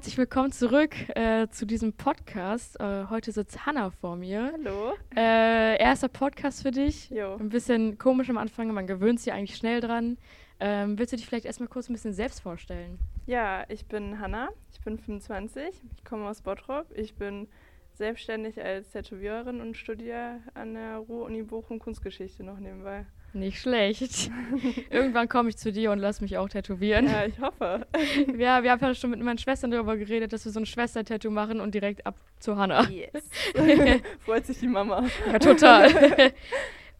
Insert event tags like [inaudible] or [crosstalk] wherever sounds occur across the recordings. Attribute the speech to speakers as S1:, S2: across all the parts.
S1: herzlich willkommen zurück äh, zu diesem Podcast. Äh, heute sitzt Hanna vor mir.
S2: Hallo.
S1: Äh, erster Podcast für dich.
S2: Jo.
S1: Ein bisschen komisch am Anfang, man gewöhnt sich eigentlich schnell dran. Ähm, willst du dich vielleicht erstmal kurz ein bisschen selbst vorstellen?
S2: Ja, ich bin Hanna, ich bin 25, ich komme aus Bottrop. Ich bin selbstständig als Tätowiererin und studiere an der Ruhr-Uni Bochum Kunstgeschichte noch nebenbei.
S1: Nicht schlecht. [laughs] Irgendwann komme ich zu dir und lass mich auch tätowieren.
S2: Ja, ich hoffe. [laughs]
S1: Ja, wir haben ja schon mit meinen Schwestern darüber geredet, dass wir so ein Schwester-Tattoo machen und direkt ab zu Hanna.
S2: Yes. [laughs] Freut sich die Mama.
S1: Ja, total.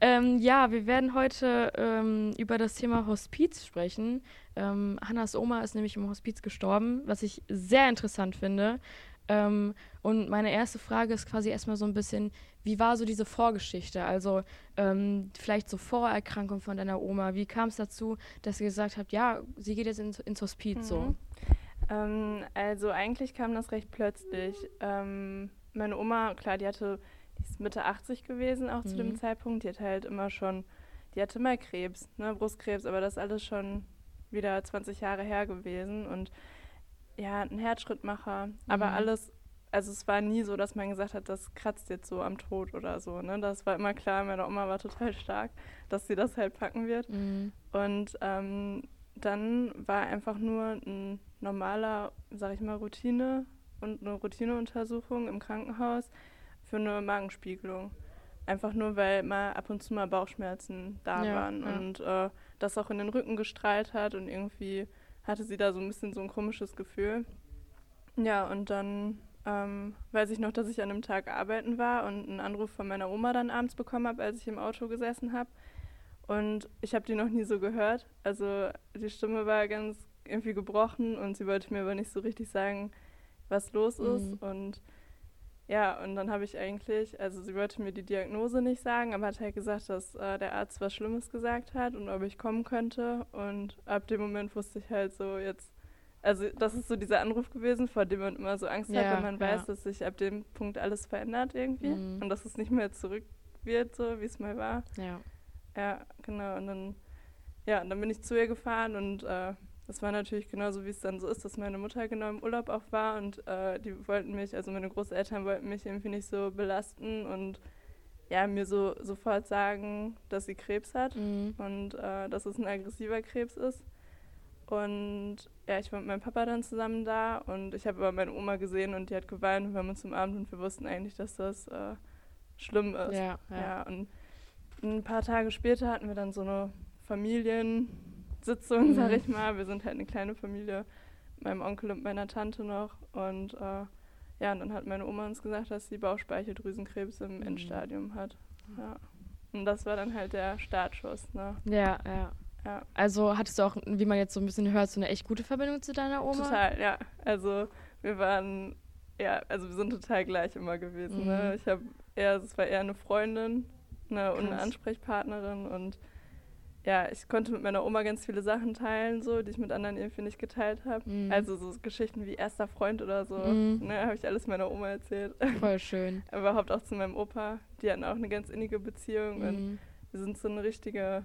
S1: ähm, ja, wir werden heute ähm, über das Thema Hospiz sprechen. Ähm, Hannas Oma ist nämlich im Hospiz gestorben, was ich sehr interessant finde. Ähm, und meine erste Frage ist quasi erstmal so ein bisschen, wie war so diese Vorgeschichte? Also ähm, vielleicht so Vorerkrankung von deiner Oma. Wie kam es dazu, dass ihr gesagt habt, ja, sie geht jetzt ins, ins Hospiz
S2: Mhm.
S1: so?
S2: Ähm, also eigentlich kam das recht plötzlich. Ähm, meine Oma, klar, die hatte, die ist Mitte 80 gewesen auch zu
S1: Mhm.
S2: dem Zeitpunkt. Die hatte halt immer schon, die hatte mal Krebs, ne, Brustkrebs, aber das ist alles schon wieder 20 Jahre her gewesen und ja, ein Herzschrittmacher, aber
S1: Mhm.
S2: alles, also es war nie so, dass man gesagt hat, das kratzt jetzt so am Tod oder so, ne, das war immer klar, meine Oma war total stark, dass sie das halt packen wird.
S1: Mhm.
S2: Und ähm, dann war einfach nur ein normaler, sag ich mal, Routine und eine Routineuntersuchung im Krankenhaus für eine Magenspiegelung. Einfach nur, weil mal ab und zu mal Bauchschmerzen da
S1: Ja,
S2: waren
S1: ja.
S2: und äh, das auch in den Rücken gestrahlt hat und irgendwie hatte sie da so ein bisschen so ein komisches Gefühl. Ja, und dann ähm, weiß ich noch, dass ich an einem Tag arbeiten war und einen Anruf von meiner Oma dann abends bekommen habe, als ich im Auto gesessen habe. Und ich habe die noch nie so gehört. Also die Stimme war ganz irgendwie gebrochen und sie wollte mir aber nicht so richtig sagen, was los ist.
S1: Mhm.
S2: Und ja, und dann habe ich eigentlich, also sie wollte mir die Diagnose nicht sagen, aber hat halt gesagt, dass äh, der Arzt was Schlimmes gesagt hat und ob ich kommen könnte. Und ab dem Moment wusste ich halt so jetzt, also das ist so dieser Anruf gewesen, vor dem man immer so Angst
S1: Ja,
S2: hat, wenn man
S1: ja.
S2: weiß, dass sich ab dem Punkt alles verändert irgendwie
S1: Mhm.
S2: und dass es nicht mehr zurück wird, so wie es mal war.
S1: Ja.
S2: Ja, genau. Und dann, ja, und dann bin ich zu ihr gefahren und äh, das war natürlich genauso, wie es dann so ist, dass meine Mutter genau im Urlaub auch war und äh, die wollten mich, also meine Großeltern wollten mich irgendwie nicht so belasten und ja, mir so sofort sagen, dass sie Krebs hat
S1: Mhm.
S2: und äh, dass es ein aggressiver Krebs ist. Und ja, ich war mit meinem Papa dann zusammen da und ich habe aber meine Oma gesehen und die hat geweint und wir haben uns zum Abend und wir wussten eigentlich, dass das äh, schlimm ist.
S1: Ja, ja.
S2: Ja, und ein paar Tage später hatten wir dann so eine Familiensitzung, sag
S1: Mhm.
S2: ich mal. Wir sind halt eine kleine Familie, meinem Onkel und meiner Tante noch. Und äh, ja, und dann hat meine Oma uns gesagt, dass sie Bauchspeicheldrüsenkrebs im
S1: Mhm.
S2: Endstadium hat. Ja. Und das war dann halt der Startschuss, ne?
S1: Ja, ja.
S2: Ja,
S1: Also hattest du auch, wie man jetzt so ein bisschen hört, so eine echt gute Verbindung zu deiner Oma?
S2: total, ja. Also wir waren, ja, also wir sind total gleich immer gewesen. Ne?
S1: Mhm.
S2: Ich habe eher, es war eher eine Freundin ne, und eine. Ansprechpartnerin und ja, ich konnte mit meiner Oma ganz viele Sachen teilen, so, die ich mit anderen irgendwie nicht geteilt habe.
S1: Mhm.
S2: Also so Geschichten wie erster Freund oder so,
S1: Mhm.
S2: ne, habe ich alles meiner Oma erzählt. [laughs]
S1: Voll schön.
S2: Überhaupt auch zu meinem Opa. Die hatten auch eine ganz innige Beziehung und
S1: Mhm.
S2: wir sind so eine richtige,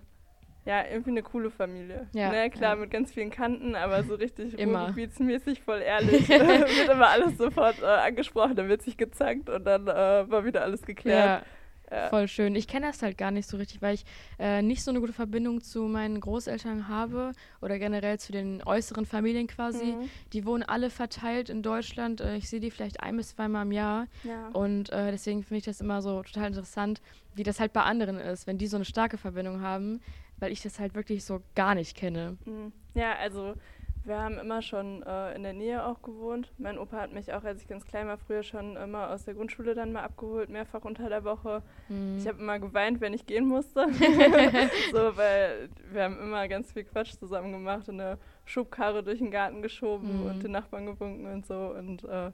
S2: ja, irgendwie eine coole Familie.
S1: Ja,
S2: ne, klar,
S1: ja.
S2: mit ganz vielen Kanten, aber so richtig [laughs] ruhrgebietsmäßig voll ehrlich. [laughs] wird immer alles sofort äh, angesprochen, dann wird sich gezankt und dann äh, war wieder alles geklärt.
S1: Ja,
S2: Ja.
S1: voll schön. Ich kenne das halt gar nicht so richtig, weil ich äh, nicht so eine gute Verbindung zu meinen Großeltern habe oder generell zu den äußeren Familien quasi.
S2: Mhm.
S1: Die wohnen alle verteilt in Deutschland. Äh, ich sehe die vielleicht ein bis zweimal im Jahr.
S2: Ja.
S1: Und äh, deswegen finde ich das immer so total interessant, wie das halt bei anderen ist, wenn die so eine starke Verbindung haben, weil ich das halt wirklich so gar nicht kenne.
S2: Mhm. Ja, also wir haben immer schon äh, in der Nähe auch gewohnt. Mein Opa hat mich auch, als ich ganz klein war, früher schon immer aus der Grundschule dann mal abgeholt, mehrfach unter der Woche.
S1: Mhm.
S2: Ich habe immer geweint, wenn ich gehen musste. [laughs] so, weil wir haben immer ganz viel Quatsch zusammen gemacht, in eine Schubkarre durch den Garten geschoben
S1: Mhm.
S2: und den Nachbarn gewunken und so. Und äh,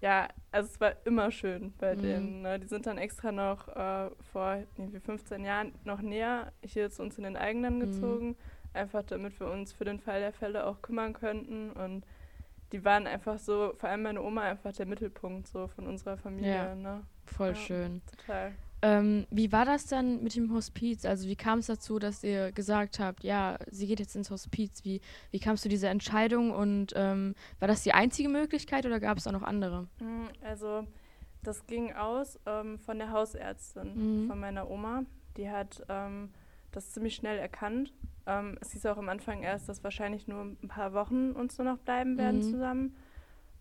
S2: ja, also es war immer schön bei
S1: Mhm.
S2: denen. Ne? Die sind dann extra noch äh, vor irgendwie 15 Jahren noch näher hier zu uns in den eigenen
S1: Mhm.
S2: gezogen. Einfach damit wir uns für den Fall der Fälle auch kümmern könnten. Und die waren einfach so, vor allem meine Oma, einfach der Mittelpunkt so von unserer Familie.
S1: Ja.
S2: Ne?
S1: Voll
S2: Ja.
S1: schön.
S2: Total.
S1: Ähm, wie war das dann mit dem Hospiz? Also wie kam es dazu, dass ihr gesagt habt, ja, sie geht jetzt ins Hospiz? Wie, wie kam es zu dieser Entscheidung und ähm, war das die einzige Möglichkeit oder gab es auch noch andere?
S2: Mm, also das ging aus ähm, von der Hausärztin
S1: Mhm.
S2: von meiner Oma. Die hat ähm, das ziemlich schnell erkannt. Ähm, es hieß auch am Anfang erst, dass wahrscheinlich nur ein paar Wochen uns nur noch bleiben werden
S1: Mhm.
S2: zusammen.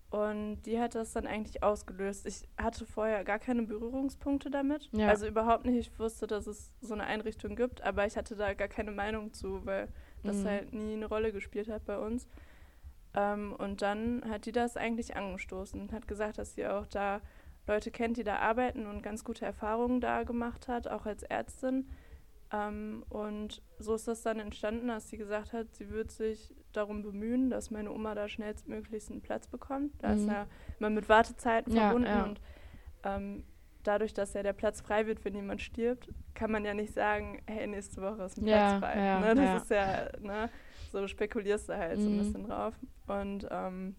S2: Und die hat das dann eigentlich ausgelöst. Ich hatte vorher gar keine Berührungspunkte damit.
S1: Ja.
S2: Also überhaupt nicht. Ich wusste, dass es so eine Einrichtung gibt, aber ich hatte da gar keine Meinung zu, weil das
S1: Mhm.
S2: halt nie eine Rolle gespielt hat bei uns. Ähm, und dann hat die das eigentlich angestoßen und hat gesagt, dass sie auch da Leute kennt, die da arbeiten und ganz gute Erfahrungen da gemacht hat, auch als Ärztin. Ähm, und so ist das dann entstanden, dass sie gesagt hat, sie wird sich darum bemühen, dass meine Oma da schnellstmöglichst einen Platz bekommt. Da ist
S1: Mhm.
S2: ja immer mit Wartezeiten
S1: Ja,
S2: verbunden
S1: ja.
S2: und ähm, dadurch, dass ja der Platz frei wird, wenn jemand stirbt, kann man ja nicht sagen, hey, nächste Woche ist ein
S1: Ja,
S2: Platz frei. ne? Das ist ja, ne? so spekulierst du halt so ein
S1: Mhm.
S2: bisschen drauf. Und ähm,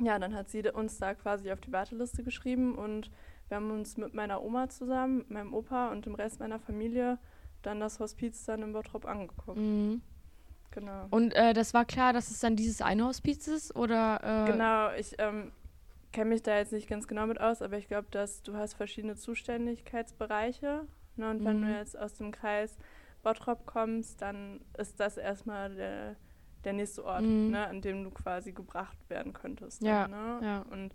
S2: ja, dann hat sie uns da quasi auf die Warteliste geschrieben und wir haben uns mit meiner Oma zusammen, meinem Opa und dem Rest meiner Familie dann das Hospiz dann in Bottrop angeguckt.
S1: Mhm.
S2: Genau.
S1: Und äh, das war klar, dass es dann dieses eine Hospiz ist oder? Äh,
S2: Genau, ich ähm, kenne mich da jetzt nicht ganz genau mit aus, aber ich glaube, dass du hast verschiedene Zuständigkeitsbereiche. Ne? Und wenn
S1: Mhm.
S2: du jetzt aus dem Kreis Bottrop kommst, dann ist das erstmal der, der nächste Ort,
S1: Mhm.
S2: ne? an dem du quasi gebracht werden könntest.
S1: Ja,
S2: Dann, ne?
S1: ja.
S2: Und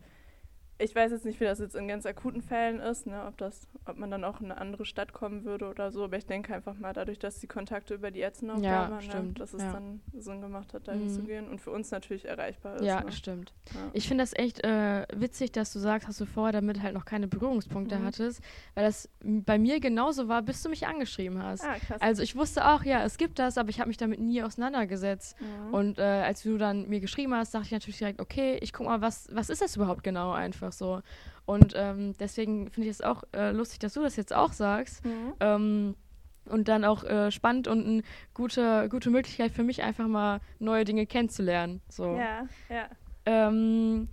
S2: ich weiß jetzt nicht, wie das jetzt in ganz akuten Fällen ist, ne? ob, das, ob man dann auch in eine andere Stadt kommen würde oder so, aber ich denke einfach mal, dadurch, dass die Kontakte über die Ärzte noch
S1: Ja,
S2: da waren, ne?
S1: stimmt,
S2: dass es
S1: ja.
S2: dann Sinn gemacht hat, da
S1: Mhm.
S2: hinzugehen und für uns natürlich erreichbar ist.
S1: Ja,
S2: ne?
S1: stimmt.
S2: Ja.
S1: Ich finde das echt äh, witzig, dass du sagst, dass du vorher damit halt noch keine Berührungspunkte
S2: Mhm.
S1: hattest, weil das bei mir genauso war, bis du mich angeschrieben hast.
S2: Ah, krass.
S1: Also ich wusste auch, ja, es gibt das, aber ich habe mich damit nie auseinandergesetzt.
S2: Mhm.
S1: Und äh, als du dann mir geschrieben hast, dachte ich natürlich direkt, okay, ich guck mal, was, was ist das überhaupt genau einfach so. Und ähm, deswegen finde ich es auch äh, lustig, dass du das jetzt auch sagst.
S2: Mhm.
S1: Ähm, und dann auch äh, spannend und eine gute, gute Möglichkeit für mich, einfach mal neue Dinge kennenzulernen. So.
S2: Ja, ja.
S1: Ähm,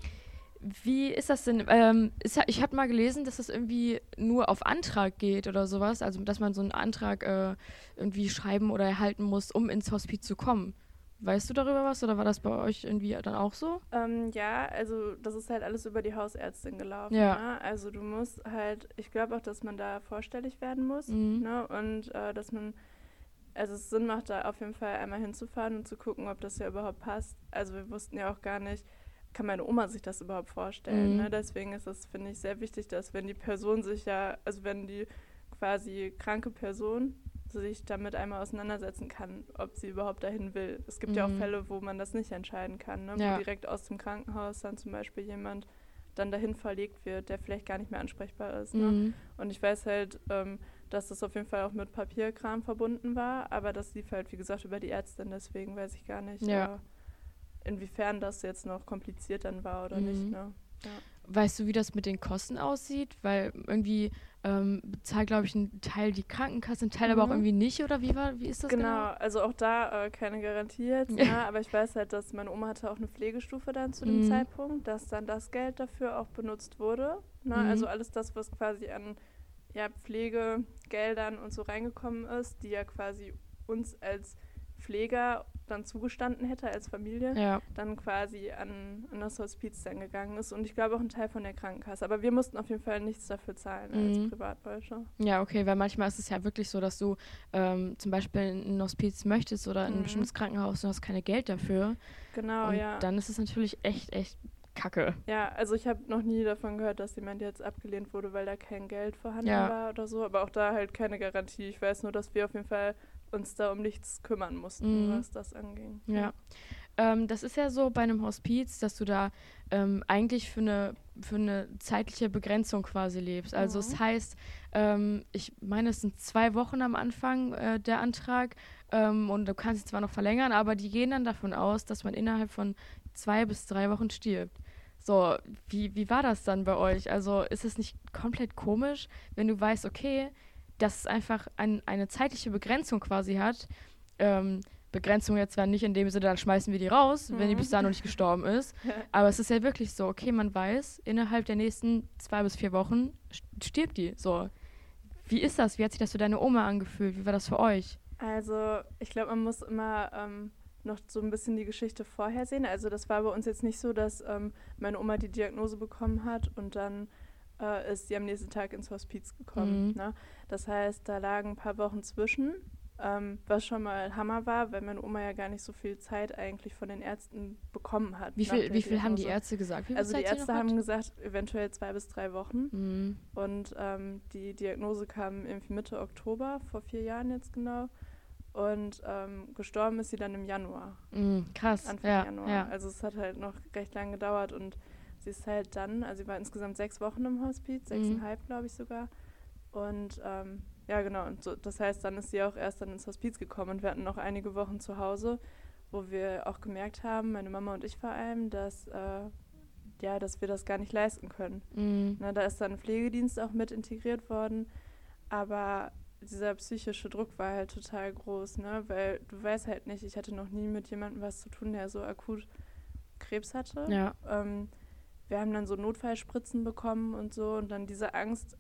S1: wie ist das denn? Ähm, ist, ich habe mal gelesen, dass das irgendwie nur auf Antrag geht oder sowas. Also, dass man so einen Antrag äh, irgendwie schreiben oder erhalten muss, um ins Hospiz zu kommen. Weißt du darüber was oder war das bei euch irgendwie dann auch so?
S2: Ähm, ja, also das ist halt alles über die Hausärztin gelaufen.
S1: Ja.
S2: Ne? Also du musst halt, ich glaube auch, dass man da vorstellig werden muss.
S1: Mhm.
S2: Ne? Und äh, dass man, also es Sinn macht, da auf jeden Fall einmal hinzufahren und zu gucken, ob das ja überhaupt passt. Also wir wussten ja auch gar nicht, kann meine Oma sich das überhaupt vorstellen.
S1: Mhm.
S2: Ne? Deswegen ist es, finde ich, sehr wichtig, dass wenn die Person sich ja, also wenn die quasi kranke Person sich damit einmal auseinandersetzen kann, ob sie überhaupt dahin will. Es gibt ja auch
S1: Mhm.
S2: Fälle, wo man das nicht entscheiden kann, ne?
S1: Ja.
S2: wo direkt aus dem Krankenhaus dann zum Beispiel jemand dann dahin verlegt wird, der vielleicht gar nicht mehr ansprechbar ist. Ne?
S1: Mhm.
S2: Und ich weiß halt, ähm, dass das auf jeden Fall auch mit Papierkram verbunden war, aber das lief halt, wie gesagt, über die Ärztin, deswegen weiß ich gar nicht,
S1: Ja.
S2: äh, inwiefern das jetzt noch kompliziert dann war oder nicht.
S1: Mhm.
S2: Ne?
S1: Weißt du, wie das mit den Kosten aussieht? Weil irgendwie ähm, bezahlt, glaube ich, ein Teil die Krankenkasse, ein Teil aber auch
S2: Mhm.
S1: irgendwie nicht, oder wie war, wie ist das
S2: Genau,
S1: genau?
S2: also auch da äh, keine Garantie jetzt, ne? aber ich weiß halt, dass meine Oma hatte auch eine Pflegestufe dann zu dem
S1: Mhm.
S2: Zeitpunkt, dass dann das Geld dafür auch benutzt wurde. Ne?
S1: Mhm.
S2: Also alles das, was quasi an ja, Pflegegeldern und so reingekommen ist, die ja quasi uns als Pfleger dann zugestanden hätte als Familie,
S1: Ja,
S2: dann quasi an, an das Hospiz dann gegangen ist. Und ich glaube auch ein Teil von der Krankenkasse. Aber wir mussten auf jeden Fall nichts dafür zahlen als
S1: Mhm.
S2: Privatleute.
S1: ja, okay, weil manchmal ist es ja wirklich so, dass du ähm, zum Beispiel in ein Hospiz möchtest oder in ein
S2: Mhm.
S1: bestimmtes Krankenhaus, du hast keine Geld dafür.
S2: Genau,
S1: und
S2: ja.
S1: dann ist es natürlich echt, echt kacke.
S2: Ja, also ich habe noch nie davon gehört, dass jemand jetzt abgelehnt wurde, weil da kein Geld vorhanden
S1: Ja.
S2: war oder so. Aber auch da halt keine Garantie. Ich weiß nur, dass wir auf jeden Fall uns da um nichts kümmern mussten,
S1: Mhm.
S2: was das anging.
S1: Ja. Ähm, das ist ja so bei einem Hospiz, dass du da ähm, eigentlich für eine, für eine zeitliche Begrenzung quasi lebst. Also es
S2: Mhm.
S1: heißt, ähm, ich meine, es sind zwei Wochen am Anfang äh, der Antrag ähm, und du kannst es zwar noch verlängern, aber die gehen dann davon aus, dass man innerhalb von zwei bis drei Wochen stirbt. So, wie, wie war das dann bei euch? Also ist es nicht komplett komisch, wenn du weißt, okay, dass es einfach ein, eine zeitliche Begrenzung quasi hat? Ähm, Begrenzung jetzt zwar nicht in dem Sinne, dann schmeißen wir die raus, wenn die
S2: Mhm.
S1: bis dahin noch nicht gestorben ist. [laughs] Aber es ist ja wirklich so, okay, man weiß, innerhalb der nächsten zwei bis vier Wochen st- stirbt die. So. wie ist das? Wie hat sich das für deine Oma angefühlt? Wie war das für euch?
S2: Also, ich glaube, man muss immer ähm, noch so ein bisschen die Geschichte vorher sehen. Also, das war bei uns jetzt nicht so, dass ähm, meine Oma die Diagnose bekommen hat und dann äh, ist sie am nächsten Tag ins Hospiz gekommen.
S1: Mhm.
S2: Ne? Das heißt, da lagen ein paar Wochen zwischen, ähm, was schon mal Hammer war, weil meine Oma ja gar nicht so viel Zeit eigentlich von den Ärzten bekommen hat.
S1: Wie viel, wie viel haben die. Ärzte gesagt?
S2: Also die
S1: Zeit
S2: Ärzte haben
S1: hat?
S2: gesagt, eventuell zwei bis drei Wochen.
S1: Mhm.
S2: Und ähm, die Diagnose kam irgendwie Mitte Oktober, vor vier Jahren jetzt genau. Und ähm, gestorben ist sie dann im Januar,
S1: Mhm. Krass.
S2: Anfang
S1: ja,
S2: Januar.
S1: ja.
S2: Also es hat halt noch recht lange gedauert und sie ist halt dann, also sie war insgesamt sechs Wochen im Hospiz,
S1: Mhm.
S2: sechseinhalb glaube ich sogar. Und ähm, ja genau, und so, das heißt, dann ist sie auch erst dann ins Hospiz gekommen und wir hatten noch einige Wochen zu Hause, wo wir auch gemerkt haben, meine Mama und ich vor allem, dass, äh, ja, dass wir das gar nicht leisten können.
S1: Mhm.
S2: Ne, da ist dann Pflegedienst auch mit integriert worden, aber dieser psychische Druck war halt total groß, ne? weil du weißt halt nicht, ich hatte noch nie mit jemandem was zu tun, der so akut Krebs hatte.
S1: Ja.
S2: Ähm, wir haben dann so Notfallspritzen bekommen und so und dann diese Angst,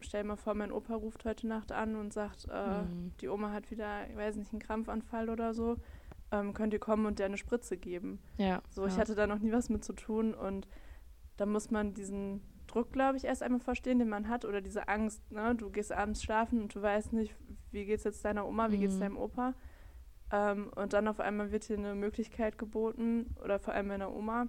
S2: stell mal vor, mein Opa ruft heute Nacht an und sagt, äh,
S1: Mhm.
S2: die Oma hat wieder, ich weiß nicht, einen Krampfanfall oder so, ähm, könnt ihr kommen und der eine Spritze geben.
S1: Ja.
S2: So,
S1: ja.
S2: ich hatte da noch nie was mit zu tun und da muss man diesen Druck, glaube ich, erst einmal verstehen, den man hat oder diese Angst, ne? Du gehst abends schlafen und du weißt nicht, wie geht's jetzt deiner Oma, wie geht's
S1: Mhm.
S2: deinem Opa? Ähm, und dann auf einmal wird dir eine Möglichkeit geboten oder vor allem meiner Oma,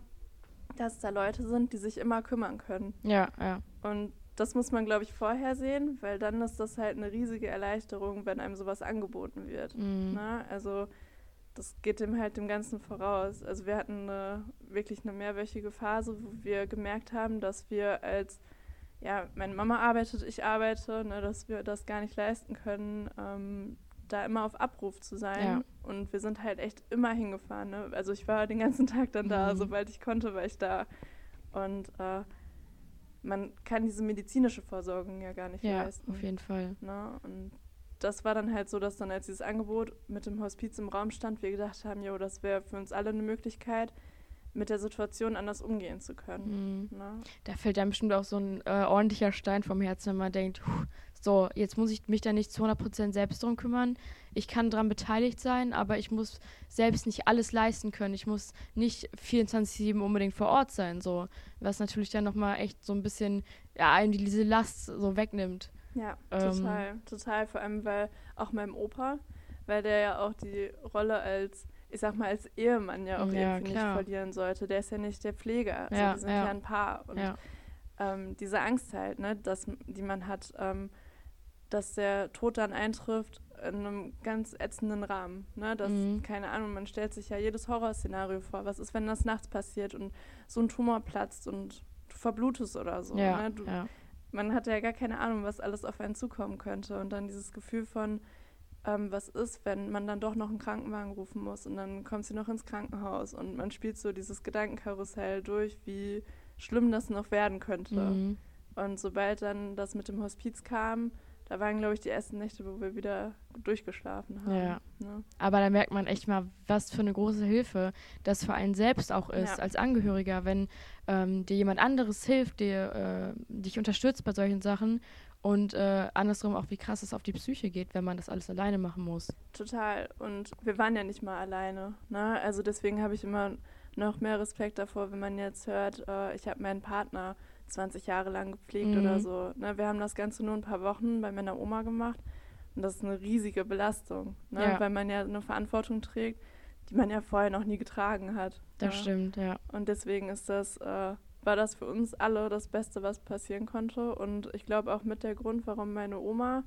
S2: dass da Leute sind, die sich immer kümmern können.
S1: Ja, ja.
S2: Und das muss man, glaube ich, vorher sehen, weil dann ist das halt eine riesige Erleichterung, wenn einem sowas angeboten wird.
S1: Mhm.
S2: Ne? Also das geht dem halt dem Ganzen voraus. Also wir hatten eine, wirklich eine mehrwöchige Phase, wo wir gemerkt haben, dass wir als, ja, meine Mama arbeitet, ich arbeite, ne, dass wir das gar nicht leisten können, ähm, da immer auf Abruf zu sein.
S1: Ja.
S2: Und wir sind halt echt immer hingefahren. Ne? Also ich war den ganzen [laughs] Tag dann da,
S1: Mhm.
S2: sobald ich konnte, war ich da. Und äh, man kann diese medizinische Versorgung ja gar nicht
S1: Ja,
S2: leisten.
S1: auf jeden Fall.
S2: Ne? Und das war dann halt so, dass dann, als dieses Angebot mit dem Hospiz im Raum stand, wir gedacht haben, jo, das wäre für uns alle eine Möglichkeit, mit der Situation anders umgehen zu können.
S1: Mhm.
S2: Ne?
S1: Da fällt dann bestimmt auch so ein äh, ordentlicher Stein vom Herzen, wenn man denkt, puh, so, jetzt muss ich mich da nicht zu 100% selbst drum kümmern. Ich kann daran beteiligt sein, aber ich muss selbst nicht alles leisten können. Ich muss nicht 24-7 unbedingt vor Ort sein, so. Was natürlich dann nochmal echt so ein bisschen, ja, einem diese Last so wegnimmt.
S2: Ja,
S1: Ähm.
S2: total, total. Vor allem, weil auch meinem Opa, weil der ja auch die Rolle als, ich sag mal, als Ehemann ja auch
S1: Ja,
S2: irgendwie
S1: klar.
S2: nicht verlieren sollte. Der ist ja nicht der Pfleger. Also
S1: Ja,
S2: wir sind
S1: ja.
S2: ja. ein Paar. Und
S1: Ja.
S2: ähm, diese Angst halt, ne, dass, die man hat, ähm, dass der Tod dann eintrifft in einem ganz ätzenden Rahmen. Ne? Dass,
S1: Mhm.
S2: keine Ahnung, man stellt sich ja jedes Horrorszenario vor. Was ist, wenn das nachts passiert und so ein Tumor platzt und du verblutest oder so?
S1: ja,
S2: ne? du,
S1: ja.
S2: Man hat ja gar keine Ahnung, was alles auf einen zukommen könnte. Und dann dieses Gefühl von, ähm, was ist, wenn man dann doch noch einen Krankenwagen rufen muss und dann kommt sie noch ins Krankenhaus und man spielt so dieses Gedankenkarussell durch, wie schlimm das noch werden könnte.
S1: Mhm.
S2: Und sobald dann das mit dem Hospiz kam, da waren, glaube ich, die ersten Nächte, wo wir wieder durchgeschlafen haben.
S1: Ja.
S2: Ne?
S1: Aber da merkt man echt mal, was für eine große Hilfe das für einen selbst auch ist,
S2: Ja.
S1: als Angehöriger, wenn ähm, dir jemand anderes hilft, dir äh, dich unterstützt bei solchen Sachen und äh, andersrum auch, wie krass es auf die Psyche geht, wenn man das alles alleine machen muss.
S2: Total. Und wir waren ja nicht mal alleine. Ne? Also deswegen habe ich immer noch mehr Respekt davor, wenn man jetzt hört, äh, ich habe meinen Partner 20 Jahre lang gepflegt
S1: Mhm.
S2: oder so. Ne? Wir haben das Ganze nur ein paar Wochen bei meiner Oma gemacht. Und das ist eine riesige Belastung, ne?
S1: Ja.
S2: weil man ja eine Verantwortung trägt, die man ja vorher noch nie getragen hat.
S1: Das
S2: ne?
S1: stimmt, ja.
S2: Und deswegen ist das, äh, war das für uns alle das Beste, was passieren konnte. Und ich glaube auch mit der Grund, warum meine Oma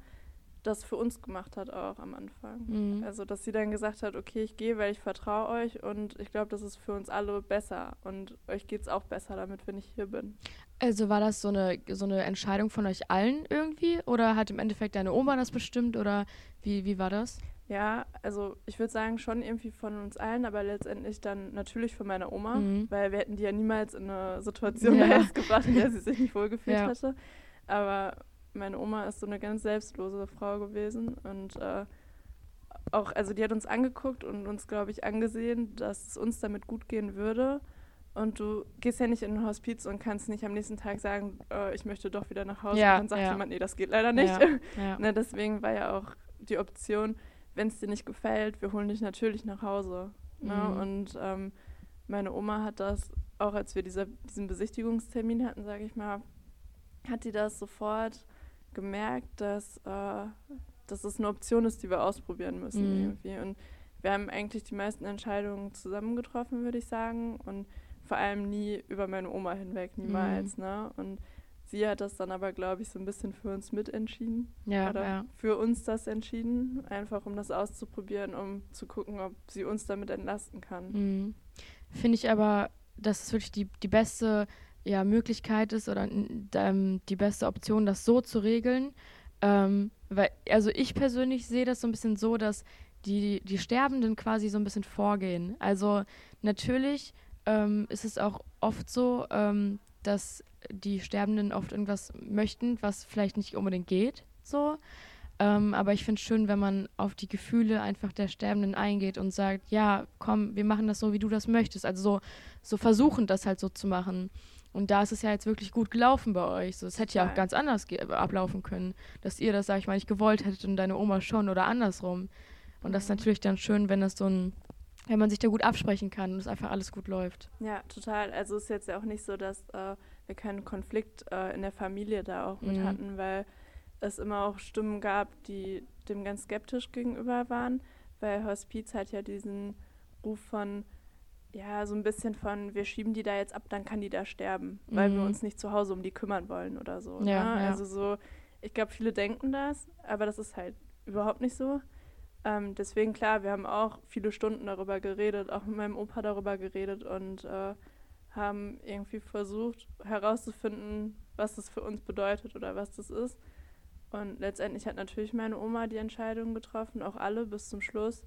S2: das für uns gemacht hat, auch am Anfang.
S1: Mhm.
S2: Also, dass sie dann gesagt hat, okay, ich gehe, weil ich vertraue euch und ich glaube, das ist für uns alle besser. Und euch geht es auch besser damit, wenn ich hier bin.
S1: Also war das so eine, so eine Entscheidung von euch allen irgendwie? Oder hat im Endeffekt deine Oma das bestimmt? Oder wie, wie war das?
S2: Ja, also ich würde sagen, schon irgendwie von uns allen, aber letztendlich dann natürlich von meiner Oma,
S1: Mhm.
S2: weil wir hätten die ja niemals in eine Situation
S1: Ja. [laughs]
S2: gebracht, in der sie sich nicht wohlgefühlt
S1: Ja.
S2: hätte. Aber meine Oma ist so eine ganz selbstlose Frau gewesen und äh, auch, also die hat uns angeguckt und uns, glaube ich, angesehen, dass es uns damit gut gehen würde. Und du gehst ja nicht in ein Hospiz und kannst nicht am nächsten Tag sagen, äh, ich möchte doch wieder nach Hause.
S1: Ja,
S2: und dann sagt
S1: ja.
S2: jemand, nee, das geht leider nicht.
S1: Ja, [laughs]
S2: ne, deswegen war ja auch die Option, wenn es dir nicht gefällt, wir holen dich natürlich nach Hause. Ne?
S1: Mhm.
S2: Und ähm, meine Oma hat das, auch als wir dieser, diesen Besichtigungstermin hatten, sage ich mal, hat die das sofort gemerkt, dass, äh, dass es eine Option ist, die wir ausprobieren müssen
S1: Mhm.
S2: irgendwie. Und wir haben eigentlich die meisten Entscheidungen zusammen getroffen, würde ich sagen. Und vor allem nie über meine Oma hinweg, niemals. Ne? Und sie hat das dann aber, glaube ich, so ein bisschen für uns mitentschieden.
S1: ja,
S2: Oder
S1: ja.
S2: für uns das entschieden, einfach um das auszuprobieren, um zu gucken, ob sie uns damit entlasten kann.
S1: Mhm. Finde ich aber, dass es wirklich die, die beste ja, Möglichkeit ist oder ähm, die beste Option, das so zu regeln. Ähm, weil, also ich persönlich sehe das so ein bisschen so, dass die, die Sterbenden quasi so ein bisschen vorgehen. Also natürlich ähm, ist es auch oft so, ähm, dass die Sterbenden oft irgendwas möchten, was vielleicht nicht unbedingt geht. So. Ähm, aber ich finde es schön, wenn man auf die Gefühle einfach der Sterbenden eingeht und sagt, ja, komm, wir machen das so, wie du das möchtest. Also so, so versuchen, das halt so zu machen. Und da ist es ja jetzt wirklich gut gelaufen bei euch. So, es hätte ja auch ganz anders ge- ablaufen können, dass ihr das, sag ich mal, nicht gewollt hättet und deine Oma schon oder andersrum. Und das ist
S2: Mhm.
S1: natürlich dann schön, wenn das so ein, wenn man sich da gut absprechen kann und es einfach alles gut läuft.
S2: Ja, total. Also es ist jetzt ja auch nicht so, dass äh, wir keinen Konflikt äh, in der Familie da auch mit
S1: Mhm.
S2: hatten, weil es immer auch Stimmen gab, die dem ganz skeptisch gegenüber waren, weil Hospiz hat ja diesen Ruf von, ja, so ein bisschen von, wir schieben die da jetzt ab, dann kann die da sterben, weil wir
S1: Mhm.
S2: uns nicht zu Hause um die kümmern wollen oder so.
S1: Ja,
S2: ne?
S1: ja.
S2: Also so, ich glaube, viele denken das, aber das ist halt überhaupt nicht so. Ähm, deswegen, klar, wir haben auch viele Stunden darüber geredet, auch mit meinem Opa darüber geredet und äh, haben irgendwie versucht herauszufinden, was das für uns bedeutet oder was das ist. Und letztendlich hat natürlich meine Oma die Entscheidung getroffen, auch alle bis zum Schluss.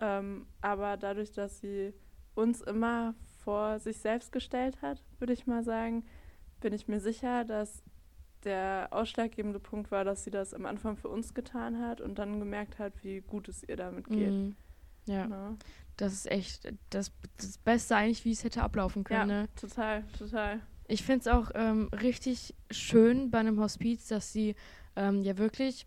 S2: Ähm, aber dadurch, dass sie uns immer vor sich selbst gestellt hat, würde ich mal sagen, bin ich mir sicher, dass der ausschlaggebende Punkt war, dass sie das am Anfang für uns getan hat und dann gemerkt hat, wie gut es ihr damit geht.
S1: Mhm. Ja,
S2: Ne?
S1: das ist echt das, das Beste eigentlich, wie es hätte ablaufen
S2: Ja,
S1: können. Ne?
S2: total, total.
S1: Ich finde es auch ähm, richtig schön bei einem Hospiz, dass sie ähm, ja wirklich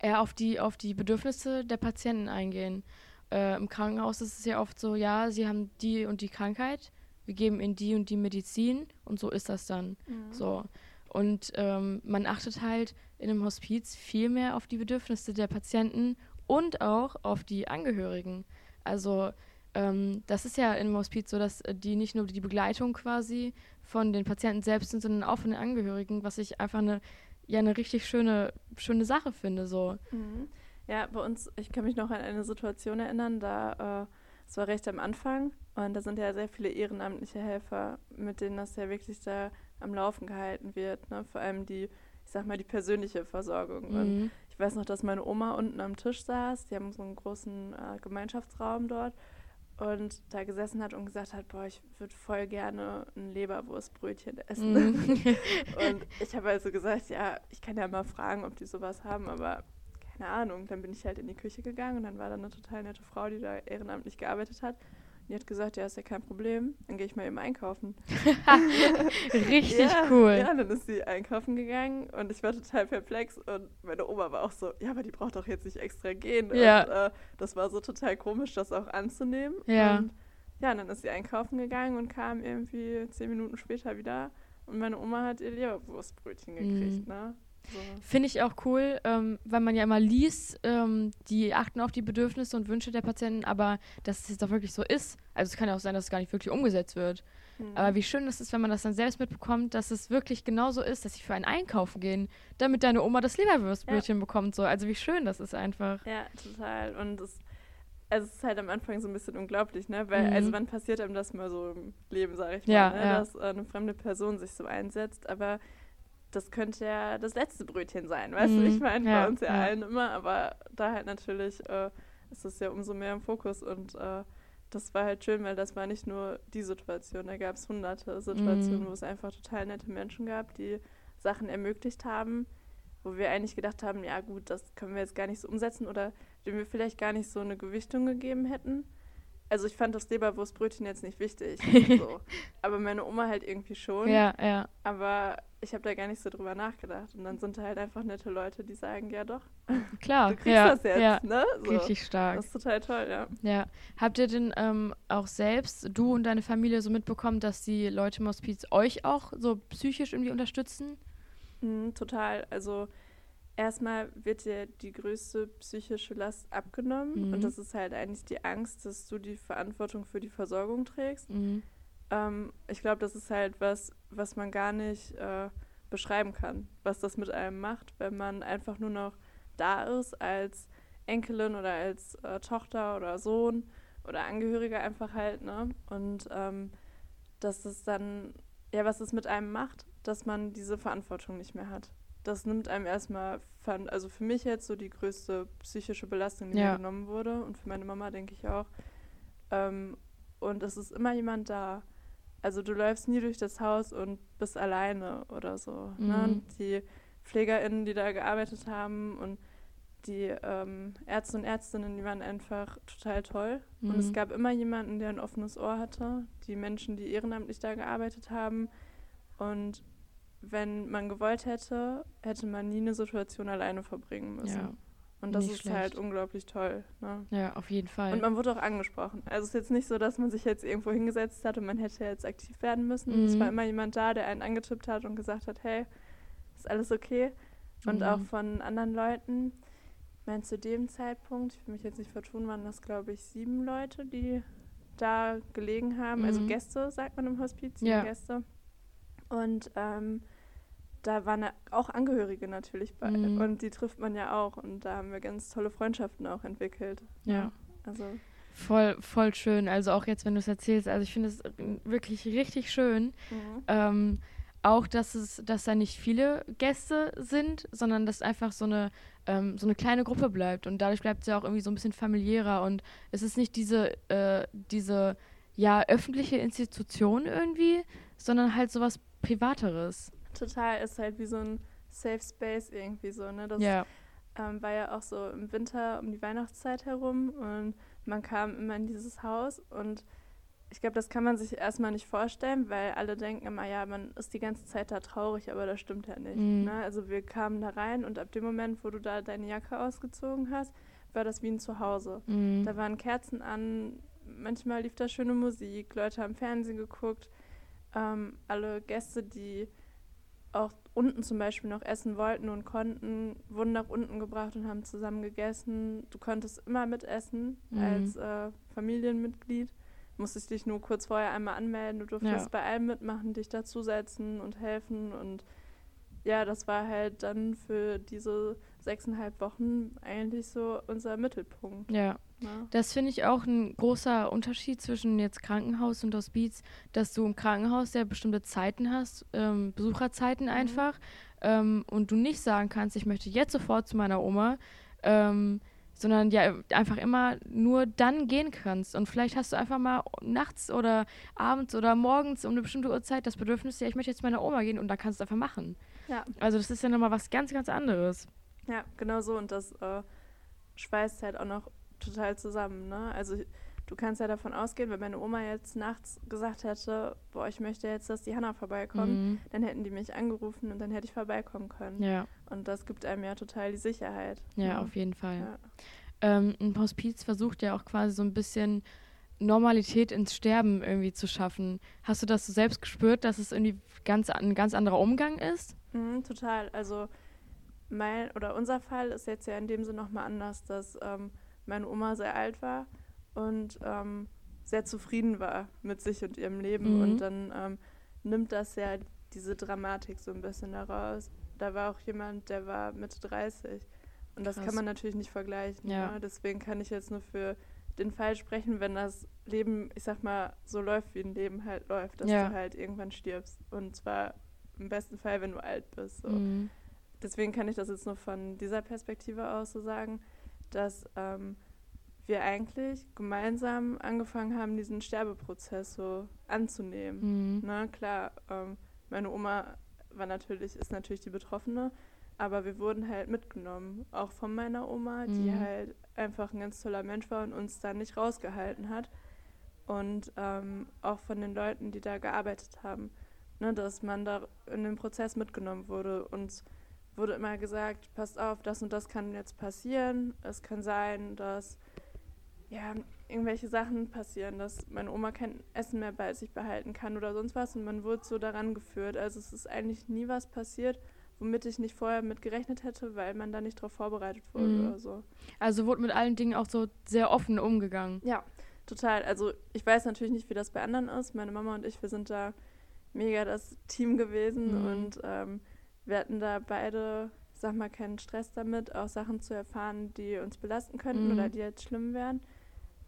S1: eher auf die, auf die Bedürfnisse der Patienten eingehen. Äh, Im Krankenhaus ist es ja oft so, ja, sie haben die und die Krankheit, wir geben ihnen die und die Medizin und so ist das dann.
S2: Mhm.
S1: So. Und ähm, man achtet halt in einem Hospiz viel mehr auf die Bedürfnisse der Patienten und auch auf die Angehörigen. Also ähm, das ist ja im Hospiz so, dass die nicht nur die Begleitung quasi von den Patienten selbst sind, sondern auch von den Angehörigen, was ich einfach eine ja eine richtig schöne schöne Sache finde so.
S2: Mhm. Ja, bei uns, ich kann mich noch an eine Situation erinnern, da, äh, es war recht am Anfang und da sind ja sehr viele ehrenamtliche Helfer, mit denen das ja wirklich da am Laufen gehalten wird, ne? vor allem die, ich sag mal, die persönliche Versorgung. Und
S1: Mhm.
S2: ich weiß noch, dass meine Oma unten am Tisch saß, die haben so einen großen äh, Gemeinschaftsraum dort und da gesessen hat und gesagt hat, boah, ich würde voll gerne ein Leberwurstbrötchen essen.
S1: Mhm. [laughs]
S2: Und ich habe also gesagt, ja, ich kann ja mal fragen, ob die sowas haben, aber keine Ahnung. Dann bin ich halt in die Küche gegangen und dann war da eine total nette Frau, die da ehrenamtlich gearbeitet hat. Und die hat gesagt, ja, ist ja kein Problem, dann gehe ich mal eben einkaufen. [laughs]
S1: richtig [laughs]
S2: ja,
S1: cool.
S2: Ja, dann ist sie einkaufen gegangen und ich war total perplex und meine Oma war auch so, ja, aber die braucht doch jetzt nicht extra gehen.
S1: Ja.
S2: Und äh, das war so total komisch, das auch anzunehmen.
S1: Ja.
S2: Und ja, und dann ist sie einkaufen gegangen und kam irgendwie zehn Minuten später wieder und meine Oma hat ihr Leberwurstbrötchen gekriegt,
S1: Mhm.
S2: ne? So.
S1: Finde ich auch cool, ähm, weil man ja immer liest, ähm, die achten auf die Bedürfnisse und Wünsche der Patienten, aber dass es jetzt auch wirklich so ist. Also es kann ja auch sein, dass es gar nicht wirklich umgesetzt wird.
S2: Mhm.
S1: Aber wie schön es ist, wenn man das dann selbst mitbekommt, dass es wirklich genauso ist, dass sie für einen einkaufen gehen, damit deine Oma das Leberwurstbrötchen bekommt. So. Also wie schön das ist einfach.
S2: Ja, total. Und es, also es ist halt am Anfang so ein bisschen unglaublich, ne? Weil,
S1: Mhm.
S2: also wann passiert einem das mal so im Leben, sage ich mal,
S1: Ja,
S2: ne?
S1: ja.
S2: dass äh, eine fremde Person sich so einsetzt, aber das könnte ja das letzte Brötchen sein, weißt du?
S1: Mhm.
S2: Ich meine,
S1: Ja,
S2: bei uns ja,
S1: ja.
S2: allen immer, aber da halt natürlich äh, ist es ja umso mehr im Fokus und äh, das war halt schön, weil das war nicht nur die Situation, da gab es hunderte Situationen,
S1: Mhm.
S2: wo es einfach total nette Menschen gab, die Sachen ermöglicht haben, wo wir eigentlich gedacht haben, ja gut, das können wir jetzt gar nicht so umsetzen oder dem wir vielleicht gar nicht so eine Gewichtung gegeben hätten. also ich fand das Leberwurstbrötchen jetzt nicht wichtig. [laughs] so. Aber meine Oma halt irgendwie schon.
S1: Ja, ja.
S2: Aber ich habe da gar nicht so drüber nachgedacht. Und dann sind da halt einfach nette Leute, die sagen, ja doch, [laughs]
S1: Klar.
S2: du kriegst
S1: ja,
S2: das jetzt,
S1: ja.
S2: ne? So.
S1: Richtig stark.
S2: Das ist total toll, ja.
S1: Ja. Habt ihr denn ähm, auch selbst, du und deine Familie, so mitbekommen, dass die Leute im Hospiz euch auch so psychisch irgendwie unterstützen?
S2: Mhm, total. Also erstmal wird dir die größte psychische Last abgenommen.
S1: Mhm.
S2: Und das ist halt eigentlich die Angst, dass du die Verantwortung für die Versorgung trägst.
S1: Mhm.
S2: Ähm, ich glaube, das ist halt was, was man gar nicht äh, beschreiben kann, was das mit einem macht, wenn man einfach nur noch da ist als Enkelin oder als äh, Tochter oder Sohn oder Angehöriger einfach halt, ne? Und ähm, dass es dann, ja, was es mit einem macht, dass man diese Verantwortung nicht mehr hat. Das nimmt einem erstmal, also für mich jetzt so die größte psychische Belastung, die
S1: Ja.
S2: mir genommen wurde und für meine Mama denke ich auch. Ähm, und es ist immer jemand da. Also du läufst nie durch das Haus und bist alleine oder so. Ne?
S1: Mhm.
S2: Und die PflegerInnen, die da gearbeitet haben und die ähm, Ärzte und Ärztinnen, die waren einfach total toll. Und es
S1: Mhm.
S2: gab immer jemanden, der ein offenes Ohr hatte. Die Menschen, die ehrenamtlich da gearbeitet haben. Und wenn man gewollt hätte, hätte man nie eine Situation alleine verbringen müssen.
S1: Ja,
S2: und das
S1: nicht
S2: ist halt
S1: schlecht.
S2: unglaublich toll. Ne?
S1: ja, auf jeden Fall.
S2: Und man wurde auch angesprochen. Also es ist jetzt nicht so, dass man sich jetzt irgendwo hingesetzt hat und man hätte jetzt aktiv werden müssen. Es
S1: Mhm.
S2: war immer jemand da, der einen angetippt hat und gesagt hat, hey, ist alles okay? Und
S1: Mhm.
S2: auch von anderen Leuten. Ich meine, zu dem Zeitpunkt, ich will mich jetzt nicht vertun, waren das, glaube ich, sieben Leute, die da gelegen haben. Also
S1: Mhm.
S2: Gäste, sagt man im Hospiz,
S1: Ja.
S2: Gäste. Und ähm, da waren auch Angehörige natürlich bei.
S1: Mhm.
S2: Und die trifft man ja auch. Und da haben wir ganz tolle Freundschaften auch entwickelt.
S1: ja.
S2: Also
S1: Voll, voll schön. Also auch jetzt, wenn du es erzählst, also ich finde es wirklich richtig schön.
S2: Mhm.
S1: Ähm, auch, dass es, dass da nicht viele Gäste sind, sondern dass einfach so eine, ähm, so eine kleine Gruppe bleibt. Und dadurch bleibt es ja auch irgendwie so ein bisschen familiärer. Und es ist nicht diese, äh, diese ja, öffentliche Institution irgendwie, sondern halt sowas Privateres.
S2: Total ist halt wie so ein Safe Space irgendwie so. Ne? Das
S1: ja.
S2: ähm, war ja auch so im Winter um die Weihnachtszeit herum und man kam immer in dieses Haus und ich glaube, das kann man sich erstmal nicht vorstellen, weil alle denken immer, ja, man ist die ganze Zeit da traurig, aber das stimmt ja nicht.
S1: Mhm.
S2: Ne? Also wir kamen da rein und ab dem Moment, wo du da deine Jacke ausgezogen hast, war das wie ein Zuhause.
S1: Mhm.
S2: Da waren Kerzen an, manchmal lief da schöne Musik, Leute haben Fernsehen geguckt. Ähm, alle Gäste, die auch unten zum Beispiel noch essen wollten und konnten, wurden nach unten gebracht und haben zusammen gegessen. Du konntest immer mitessen
S1: Mhm.
S2: als äh, Familienmitglied. Musstest dich nur kurz vorher einmal anmelden. Du durftest
S1: Ja.
S2: bei allem mitmachen, dich dazusetzen und helfen. Und ja, das war halt dann für diese sechseinhalb Wochen eigentlich so unser Mittelpunkt.
S1: ja.
S2: Ne?
S1: Das finde ich auch ein großer Unterschied zwischen jetzt Krankenhaus und Hospiz, dass du im Krankenhaus ja bestimmte Zeiten hast, ähm, Besucherzeiten
S2: Mhm.
S1: einfach, ähm, und du nicht sagen kannst, ich möchte jetzt sofort zu meiner Oma, ähm, sondern ja einfach immer nur dann gehen kannst. Und vielleicht hast du einfach mal nachts oder abends oder morgens um eine bestimmte Uhrzeit das Bedürfnis, ja, ich möchte jetzt zu meiner Oma gehen und dann kannst du es einfach machen.
S2: Ja.
S1: Also das ist ja nochmal was ganz, ganz anderes.
S2: Ja, genau so. Und das äh, schweißt halt auch noch total zusammen. Ne? Also du kannst ja davon ausgehen, wenn meine Oma jetzt nachts gesagt hätte, boah, ich möchte jetzt, dass die Hanna vorbeikommt,
S1: Mhm.
S2: dann hätten die mich angerufen und dann hätte ich vorbeikommen können.
S1: Ja,
S2: Und das gibt einem ja total die Sicherheit.
S1: ja,
S2: ne?
S1: auf jeden Fall.
S2: Ja.
S1: ähm, ein Hospiz versucht ja auch quasi so ein bisschen Normalität ins Sterben irgendwie zu schaffen. Hast du das so selbst gespürt, dass es irgendwie ganz, ein ganz anderer Umgang ist?
S2: Mhm, total. Also mein oder unser Fall ist jetzt ja in dem Sinne nochmal anders, dass ähm, meine Oma sehr alt war und ähm, sehr zufrieden war mit sich und ihrem Leben.
S1: Mhm.
S2: Und dann ähm, nimmt das ja diese Dramatik so ein bisschen daraus. Da war auch jemand, der war Mitte 30. Und das
S1: Krass.
S2: kann man natürlich nicht vergleichen.
S1: Ja.
S2: Ne? Deswegen kann ich jetzt nur für den Fall sprechen, wenn das Leben, ich sag mal, so läuft, wie ein Leben halt läuft, dass
S1: Ja.
S2: du halt irgendwann stirbst. Und zwar im besten Fall, wenn du alt bist. So.
S1: Mhm.
S2: Deswegen kann ich das jetzt nur von dieser Perspektive aus so sagen, dass ähm, wir eigentlich gemeinsam angefangen haben, diesen Sterbeprozess so anzunehmen.
S1: Mhm.
S2: Na klar, ähm, meine Oma war natürlich, ist natürlich die Betroffene, aber wir wurden halt mitgenommen, auch von meiner Oma, die
S1: Mhm.
S2: halt einfach ein ganz toller Mensch war und uns da nicht rausgehalten hat. und ähm, auch von den Leuten, die da gearbeitet haben, ne, dass man da in den Prozess mitgenommen wurde. Uns wurde immer gesagt, passt auf, das und das kann jetzt passieren. Es kann sein, dass ja, irgendwelche Sachen passieren, dass meine Oma kein Essen mehr bei sich behalten kann oder sonst was und man wurde so daran geführt. Also es ist eigentlich nie was passiert, womit ich nicht vorher mit gerechnet hätte, weil man da nicht darauf vorbereitet wurde mhm. oder so.
S1: Also wurde mit allen Dingen auch so sehr offen umgegangen.
S2: Ja, total. Also ich weiß natürlich nicht, wie das bei anderen ist. Meine Mama und ich, wir sind da mega das Team gewesen mhm. und ähm, wir hatten da beide, sag mal, keinen Stress damit, auch Sachen zu erfahren, die uns belasten könnten mhm. oder die jetzt schlimm wären.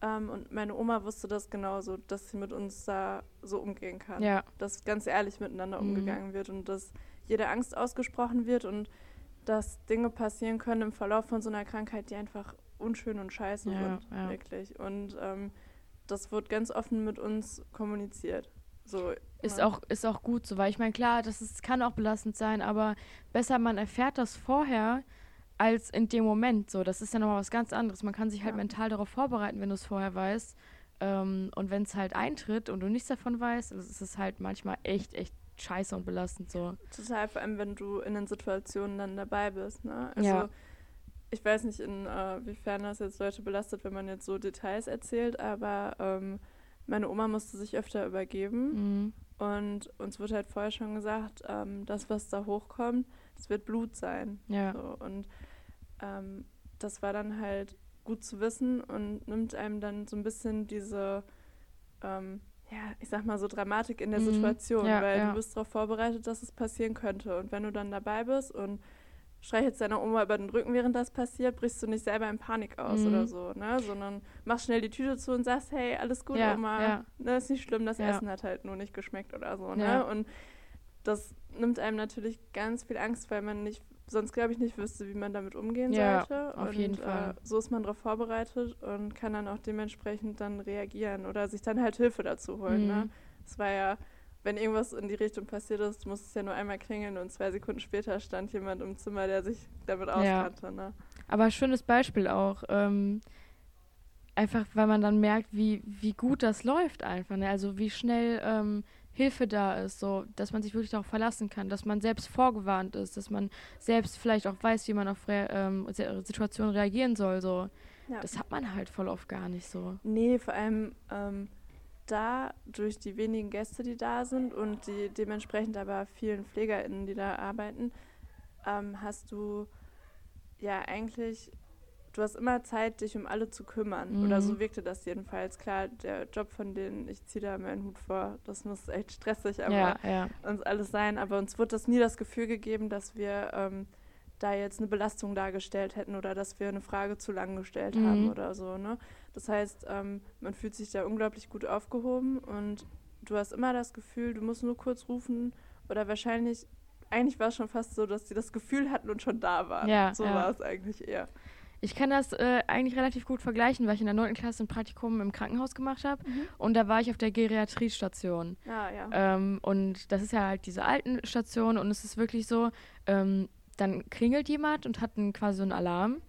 S2: Ähm, und meine Oma wusste das genauso, dass sie mit uns da so umgehen kann. Ja. Dass ganz ehrlich miteinander mhm. umgegangen wird und dass jede Angst ausgesprochen wird und dass Dinge passieren können im Verlauf von so einer Krankheit, die einfach unschön und scheiße ja, sind, ja. wirklich. Und ähm, das wird ganz offen mit uns kommuniziert. So,
S1: ist, auch, ist auch gut so, weil ich meine, klar, das ist, kann auch belastend sein, aber besser man erfährt das vorher, als in dem Moment. So, das ist ja nochmal was ganz anderes. Man kann sich halt ja. mental darauf vorbereiten, wenn du es vorher weißt. Ähm, und wenn es halt eintritt und du nichts davon weißt, ist es halt manchmal echt, echt scheiße und belastend so.
S2: Total, vor allem wenn du in den Situationen dann dabei bist. Ne? Also ja. ich weiß nicht, inwiefern äh, das jetzt Leute belastet, wenn man jetzt so Details erzählt, aber ähm, meine Oma musste sich öfter übergeben. Mhm. Und uns wurde halt vorher schon gesagt, ähm, das, was da hochkommt, das wird Blut sein. Ja. So, und ähm, das war dann halt gut zu wissen und nimmt einem dann so ein bisschen diese, ähm, ja, ich sag mal so Dramatik in der mhm. Situation, ja, weil ja. du bist darauf vorbereitet, dass es passieren könnte. Und wenn du dann dabei bist und streichelst deiner Oma über den Rücken, während das passiert, brichst du nicht selber in Panik aus mhm. oder so, ne? Sondern machst schnell die Tüte zu und sagst, hey, alles gut, ja, Oma, ja. Ne, ist nicht schlimm, das Essen hat halt nur nicht geschmeckt oder so, ne? Und das nimmt einem natürlich ganz viel Angst, weil man nicht sonst glaube ich nicht wüsste, wie man damit umgehen ja, sollte.
S1: Auf und, jeden äh, Fall.
S2: Äh, so ist man darauf vorbereitet und kann dann auch dementsprechend dann reagieren oder sich dann halt Hilfe dazu holen. Ne? Mhm. Ne? Es war ja, wenn irgendwas in die Richtung passiert ist, muss es ja nur einmal klingeln und zwei Sekunden später stand jemand im Zimmer, der sich damit auskannte. Ja. Ne?
S1: Aber schönes Beispiel auch. Ähm, einfach, weil man dann merkt, wie, wie gut das läuft einfach. Ne? Also wie schnell ähm, Hilfe da ist, so, dass man sich wirklich darauf verlassen kann, dass man selbst vorgewarnt ist, dass man selbst vielleicht auch weiß, wie man auf Re ähm, Situationen reagieren soll, so. Ja. Das hat man halt voll oft gar nicht so.
S2: Nee, vor allem ähm, da durch die wenigen Gäste, die da sind und die dementsprechend aber vielen PflegerInnen, die da arbeiten, ähm, hast du ja eigentlich du hast immer Zeit, dich um alle zu kümmern. Mhm. Oder so wirkte das jedenfalls. Klar, der Job von denen, ich ziehe da meinen Hut vor, das muss echt stressig aber ja, ja. uns alles sein. Aber uns wird das nie das Gefühl gegeben, dass wir ähm, da jetzt eine Belastung dargestellt hätten oder dass wir eine Frage zu lang gestellt mhm. haben oder so. Ne? Das heißt, ähm, man fühlt sich da unglaublich gut aufgehoben und du hast immer das Gefühl, du musst nur kurz rufen oder wahrscheinlich eigentlich war es schon fast so, dass sie das Gefühl hatten und schon da waren. Ja, so ja. war es eigentlich eher.
S1: Ich kann das äh, eigentlich relativ gut vergleichen, weil ich in der 9. Klasse ein Praktikum im Krankenhaus gemacht habe mhm. und da war ich auf der Geriatriestation.
S2: Ah, ja.
S1: Ähm, und das ist ja halt diese alten Station und es ist wirklich so, ähm, dann klingelt jemand und hat einen, quasi so einen Alarm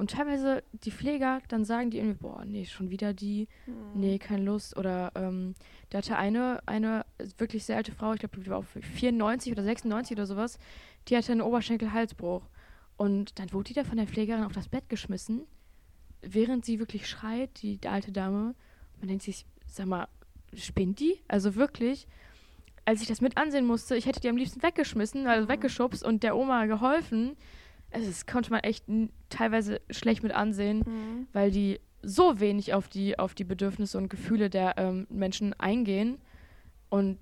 S1: und teilweise die Pfleger, dann sagen die irgendwie, boah, nee, schon wieder die, mhm. nee, keine Lust. Oder ähm, da hatte eine, eine wirklich sehr alte Frau, ich glaube, die war auf 94 oder 96 oder sowas, die hatte einen Oberschenkel-Halsbruch. Und dann wurde die da von der Pflegerin auf das Bett geschmissen, während sie wirklich schreit, die, die alte Dame. Man denkt sich, sag mal, spinnt die? Also wirklich, als ich das mit ansehen musste, ich hätte die am liebsten weggeschmissen, also mhm. weggeschubst und der Oma geholfen. Also das konnte man echt teilweise schlecht mit ansehen, mhm. weil die so wenig auf die, auf die Bedürfnisse und Gefühle der ähm, Menschen eingehen. Und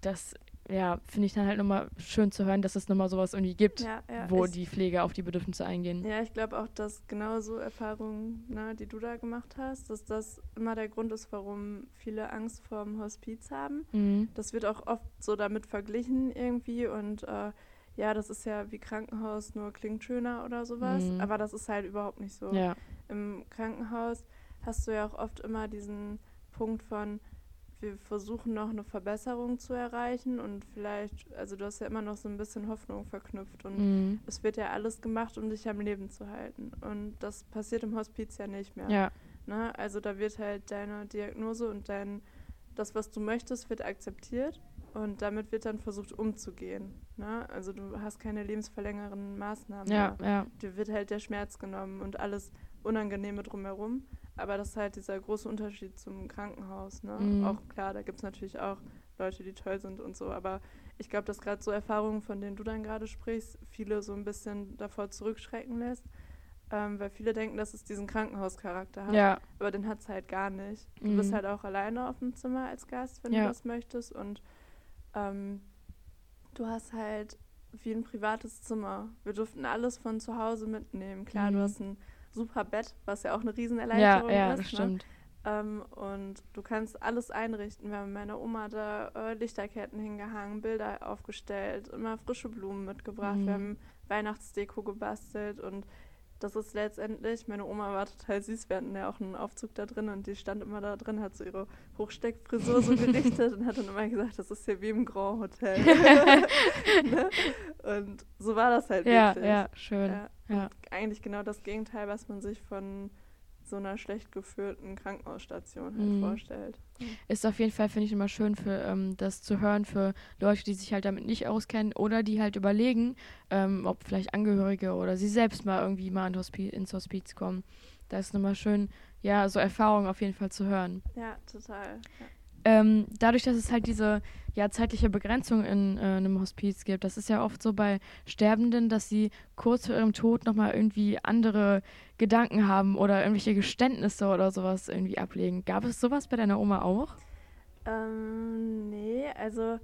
S1: das ja, finde ich dann halt nochmal schön zu hören, dass es nochmal sowas irgendwie gibt, ja, ja, wo die Pflege auf die Bedürfnisse eingehen.
S2: Ja, ich glaube auch, dass genau so Erfahrungen, ne, die du da gemacht hast, dass das immer der Grund ist, warum viele Angst vor dem Hospiz haben. Mhm. Das wird auch oft so damit verglichen irgendwie und äh, ja, das ist ja wie Krankenhaus, nur klingt schöner oder sowas, mhm. aber das ist halt überhaupt nicht so. Ja. Im Krankenhaus hast du ja auch oft immer diesen Punkt von, wir versuchen noch eine Verbesserung zu erreichen und vielleicht, also du hast ja immer noch so ein bisschen Hoffnung verknüpft und mhm. es wird ja alles gemacht, um dich am Leben zu halten. Und das passiert im Hospiz ja nicht mehr. Ja. Ne? Also da wird halt deine Diagnose und dein, das, was du möchtest, wird akzeptiert und damit wird dann versucht umzugehen. Ne? Also du hast keine lebensverlängernden Maßnahmen.
S1: Ja,
S2: mehr.
S1: ja.
S2: Dir wird halt der Schmerz genommen und alles Unangenehme drumherum. Aber das ist halt dieser große Unterschied zum Krankenhaus. Ne?
S1: Mhm.
S2: Auch klar, da gibt es natürlich auch Leute, die toll sind und so. Aber ich glaube, dass gerade so Erfahrungen, von denen du dann gerade sprichst, viele so ein bisschen davor zurückschrecken lässt. Ähm, weil viele denken, dass es diesen Krankenhauscharakter hat.
S1: Ja,
S2: Aber den hat es halt gar nicht. Du
S1: Mhm.
S2: bist halt auch alleine auf dem Zimmer als Gast, wenn
S1: Ja.
S2: du das möchtest. Und ähm, du hast halt wie ein privates Zimmer. Wir durften alles von zu Hause mitnehmen. Klar, du
S1: Mhm.
S2: hast ein super Bett, was ja auch eine
S1: ja,
S2: Riesenerleichterung
S1: ja,
S2: ist.
S1: das
S2: ne?
S1: stimmt.
S2: Ähm, und du kannst alles einrichten. Wir haben meiner Oma da äh, Lichterketten hingehangen, Bilder aufgestellt, immer frische Blumen mitgebracht.
S1: Mhm.
S2: Wir haben Weihnachtsdeko gebastelt und das ist letztendlich, meine Oma war total süß, wir hatten ja auch einen Aufzug da drin und die stand immer da drin, hat so ihre Hochsteckfrisur so [laughs] gerichtet und hat dann immer gesagt, das ist hier wie im Grand Hotel. [laughs] [laughs] ne? Und so war das halt
S1: Ja,
S2: wirklich.
S1: ja, schön.
S2: Ja.
S1: Ja.
S2: Eigentlich genau das Gegenteil, was man sich von so einer schlecht geführten Krankenhausstation halt
S1: Mhm.
S2: vorstellt.
S1: Ist auf jeden Fall, finde ich, immer schön für ähm, das zu hören für Leute, die sich halt damit nicht auskennen oder die halt überlegen, ähm, ob vielleicht Angehörige oder sie selbst mal irgendwie mal in Hospi ins Hospiz kommen. Da ist nochmal schön, ja, so Erfahrungen auf jeden Fall zu hören.
S2: Ja, total. Ja.
S1: Ähm, dadurch, dass es halt diese ja, zeitliche Begrenzung in äh, einem Hospiz gibt, das ist ja oft so bei Sterbenden, dass sie kurz vor ihrem Tod nochmal irgendwie andere Gedanken haben oder irgendwelche Geständnisse oder sowas irgendwie ablegen. Gab es sowas bei deiner Oma auch?
S2: Ähm, nee, also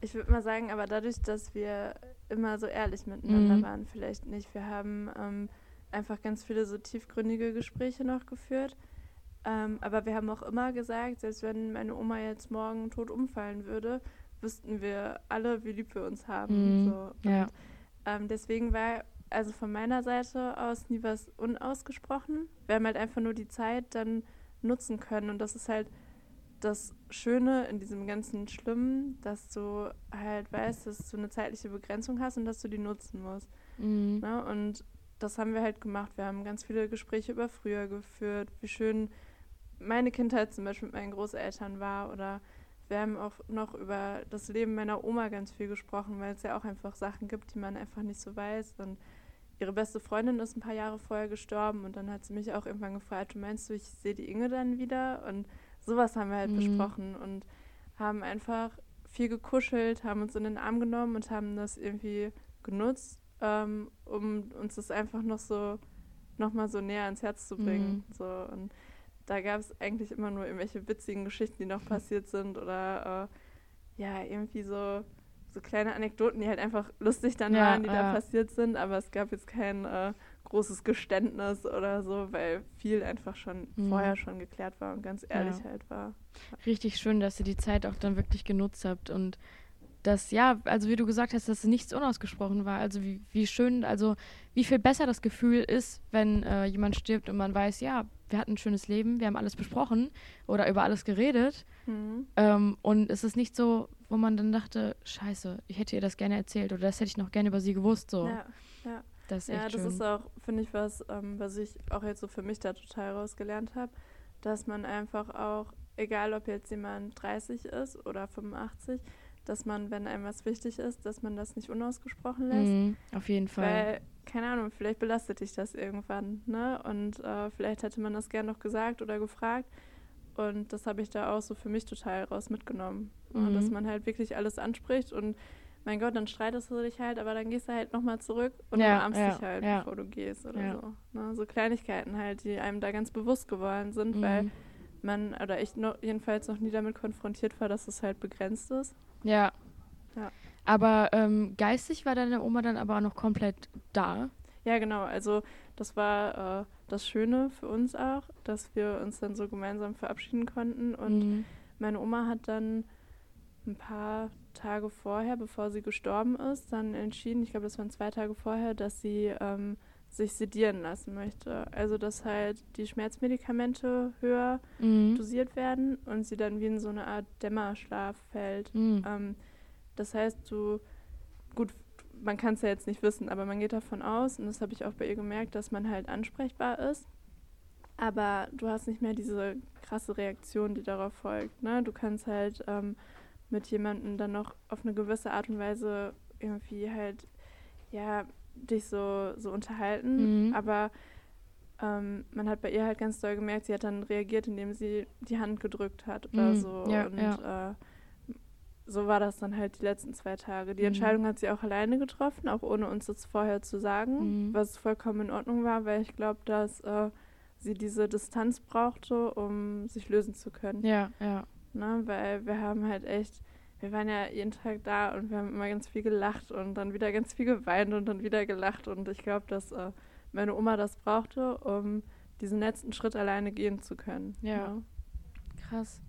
S2: ich würde mal sagen, aber dadurch, dass wir immer so ehrlich miteinander
S1: Mhm.
S2: waren, vielleicht nicht. Wir haben ähm, einfach ganz viele so tiefgründige Gespräche noch geführt. Ähm, aber wir haben auch immer gesagt, selbst wenn meine Oma jetzt morgen tot umfallen würde, wüssten wir alle, wie lieb wir uns haben.
S1: Mhm,
S2: So.
S1: ja.
S2: Und, ähm, deswegen war also von meiner Seite aus nie was unausgesprochen. Wir haben halt einfach nur die Zeit dann nutzen können. Und das ist halt das Schöne in diesem ganzen Schlimmen, dass du halt weißt, dass du eine zeitliche Begrenzung hast und dass du die nutzen musst.
S1: Mhm.
S2: Ne? Und das haben wir halt gemacht. Wir haben ganz viele Gespräche über früher geführt, wie schön meine Kindheit zum Beispiel mit meinen Großeltern war. Oder wir haben auch noch über das Leben meiner Oma ganz viel gesprochen, weil es ja auch einfach Sachen gibt, die man einfach nicht so weiß. Und ihre beste Freundin ist ein paar Jahre vorher gestorben und dann hat sie mich auch irgendwann gefragt, du meinst du, ich sehe die Inge dann wieder? Und sowas haben wir halt
S1: Mhm.
S2: besprochen und haben einfach viel gekuschelt, haben uns in den Arm genommen und haben das irgendwie genutzt, ähm, um uns das einfach noch so nochmal so näher ans Herz zu bringen. So und da gab es eigentlich immer nur irgendwelche witzigen Geschichten, die noch passiert sind oder äh, ja, irgendwie so, so kleine Anekdoten, die halt einfach lustig dann
S1: Ja,
S2: waren, die
S1: ja.
S2: da passiert sind, aber es gab jetzt kein äh, großes Geständnis oder so, weil viel einfach schon
S1: Mhm.
S2: vorher schon geklärt war und ganz ehrlich
S1: Ja.
S2: halt war.
S1: Richtig schön, dass ihr die Zeit auch dann wirklich genutzt habt und das, ja, also wie du gesagt hast, dass nichts unausgesprochen war. Also wie, wie schön, also wie viel besser das Gefühl ist, wenn äh, jemand stirbt und man weiß, ja, wir hatten ein schönes Leben, wir haben alles besprochen oder über alles geredet.
S2: Mhm.
S1: Ähm, und es ist nicht so, wo man dann dachte, scheiße, ich hätte ihr das gerne erzählt oder das hätte ich noch gerne über sie gewusst. So,
S2: Ja, ja.
S1: das ist
S2: Ja, das ist auch, finde ich, was, ähm, was ich auch jetzt so für mich da total rausgelernt habe, dass man einfach auch, egal ob jetzt jemand 30 ist oder 85, dass man, wenn einem was wichtig ist, dass man das nicht unausgesprochen lässt.
S1: Mhm, auf jeden Fall.
S2: Weil, keine Ahnung, vielleicht belastet dich das irgendwann, ne? Und äh, vielleicht hätte man das gern noch gesagt oder gefragt. Und das habe ich da auch so für mich total raus mitgenommen. Und
S1: Mhm.
S2: dass man halt wirklich alles anspricht und mein Gott, dann streitest du dich halt, aber dann gehst du halt nochmal zurück und
S1: Ja,
S2: umarmst
S1: ja,
S2: dich halt,
S1: ja.
S2: bevor du gehst oder
S1: Ja.
S2: so. Ne? So Kleinigkeiten halt, die einem da ganz bewusst geworden sind, weil
S1: Mhm.
S2: man, oder ich noch, jedenfalls noch nie damit konfrontiert war, dass es halt begrenzt ist.
S1: Ja.
S2: Ja.
S1: Aber ähm, geistig war deine Oma dann aber auch noch komplett da.
S2: Ja, genau. Also das war äh, das Schöne für uns auch, dass wir uns dann so gemeinsam verabschieden konnten. Und
S1: Mhm.
S2: meine Oma hat dann ein paar Tage vorher, bevor sie gestorben ist, dann entschieden, ich glaube, das waren zwei Tage vorher, dass sie ähm, sich sedieren lassen möchte. Also dass halt die Schmerzmedikamente höher
S1: Mhm.
S2: dosiert werden und sie dann wie in so eine Art Dämmerschlaf fällt.
S1: Mhm.
S2: Ähm, das heißt, du, gut, man kann es ja jetzt nicht wissen, aber man geht davon aus, und das habe ich auch bei ihr gemerkt, dass man halt ansprechbar ist. aber du hast nicht mehr diese krasse Reaktion, die darauf folgt. Ne? Du kannst halt ähm, mit jemandem dann noch auf eine gewisse Art und Weise irgendwie halt, ja, dich so, so unterhalten,
S1: Mhm.
S2: aber ähm, man hat bei ihr halt ganz doll gemerkt, sie hat dann reagiert, indem sie die Hand gedrückt hat oder
S1: Mhm,
S2: so.
S1: ja,
S2: und
S1: ja.
S2: Äh, so war das dann halt die letzten zwei Tage. Die
S1: Mhm.
S2: Entscheidung hat sie auch alleine getroffen, auch ohne uns das vorher zu sagen,
S1: Mhm.
S2: was vollkommen in Ordnung war, weil ich glaube, dass äh, sie diese Distanz brauchte, um sich lösen zu können.
S1: Ja, ja.
S2: Ne? Weil wir haben halt echt, wir waren ja jeden Tag da und wir haben immer ganz viel gelacht und dann wieder ganz viel geweint und dann wieder gelacht. Und ich glaube, dass äh, meine Oma das brauchte, um diesen letzten Schritt alleine gehen zu können.
S1: Ja.
S2: ne?
S1: Krass.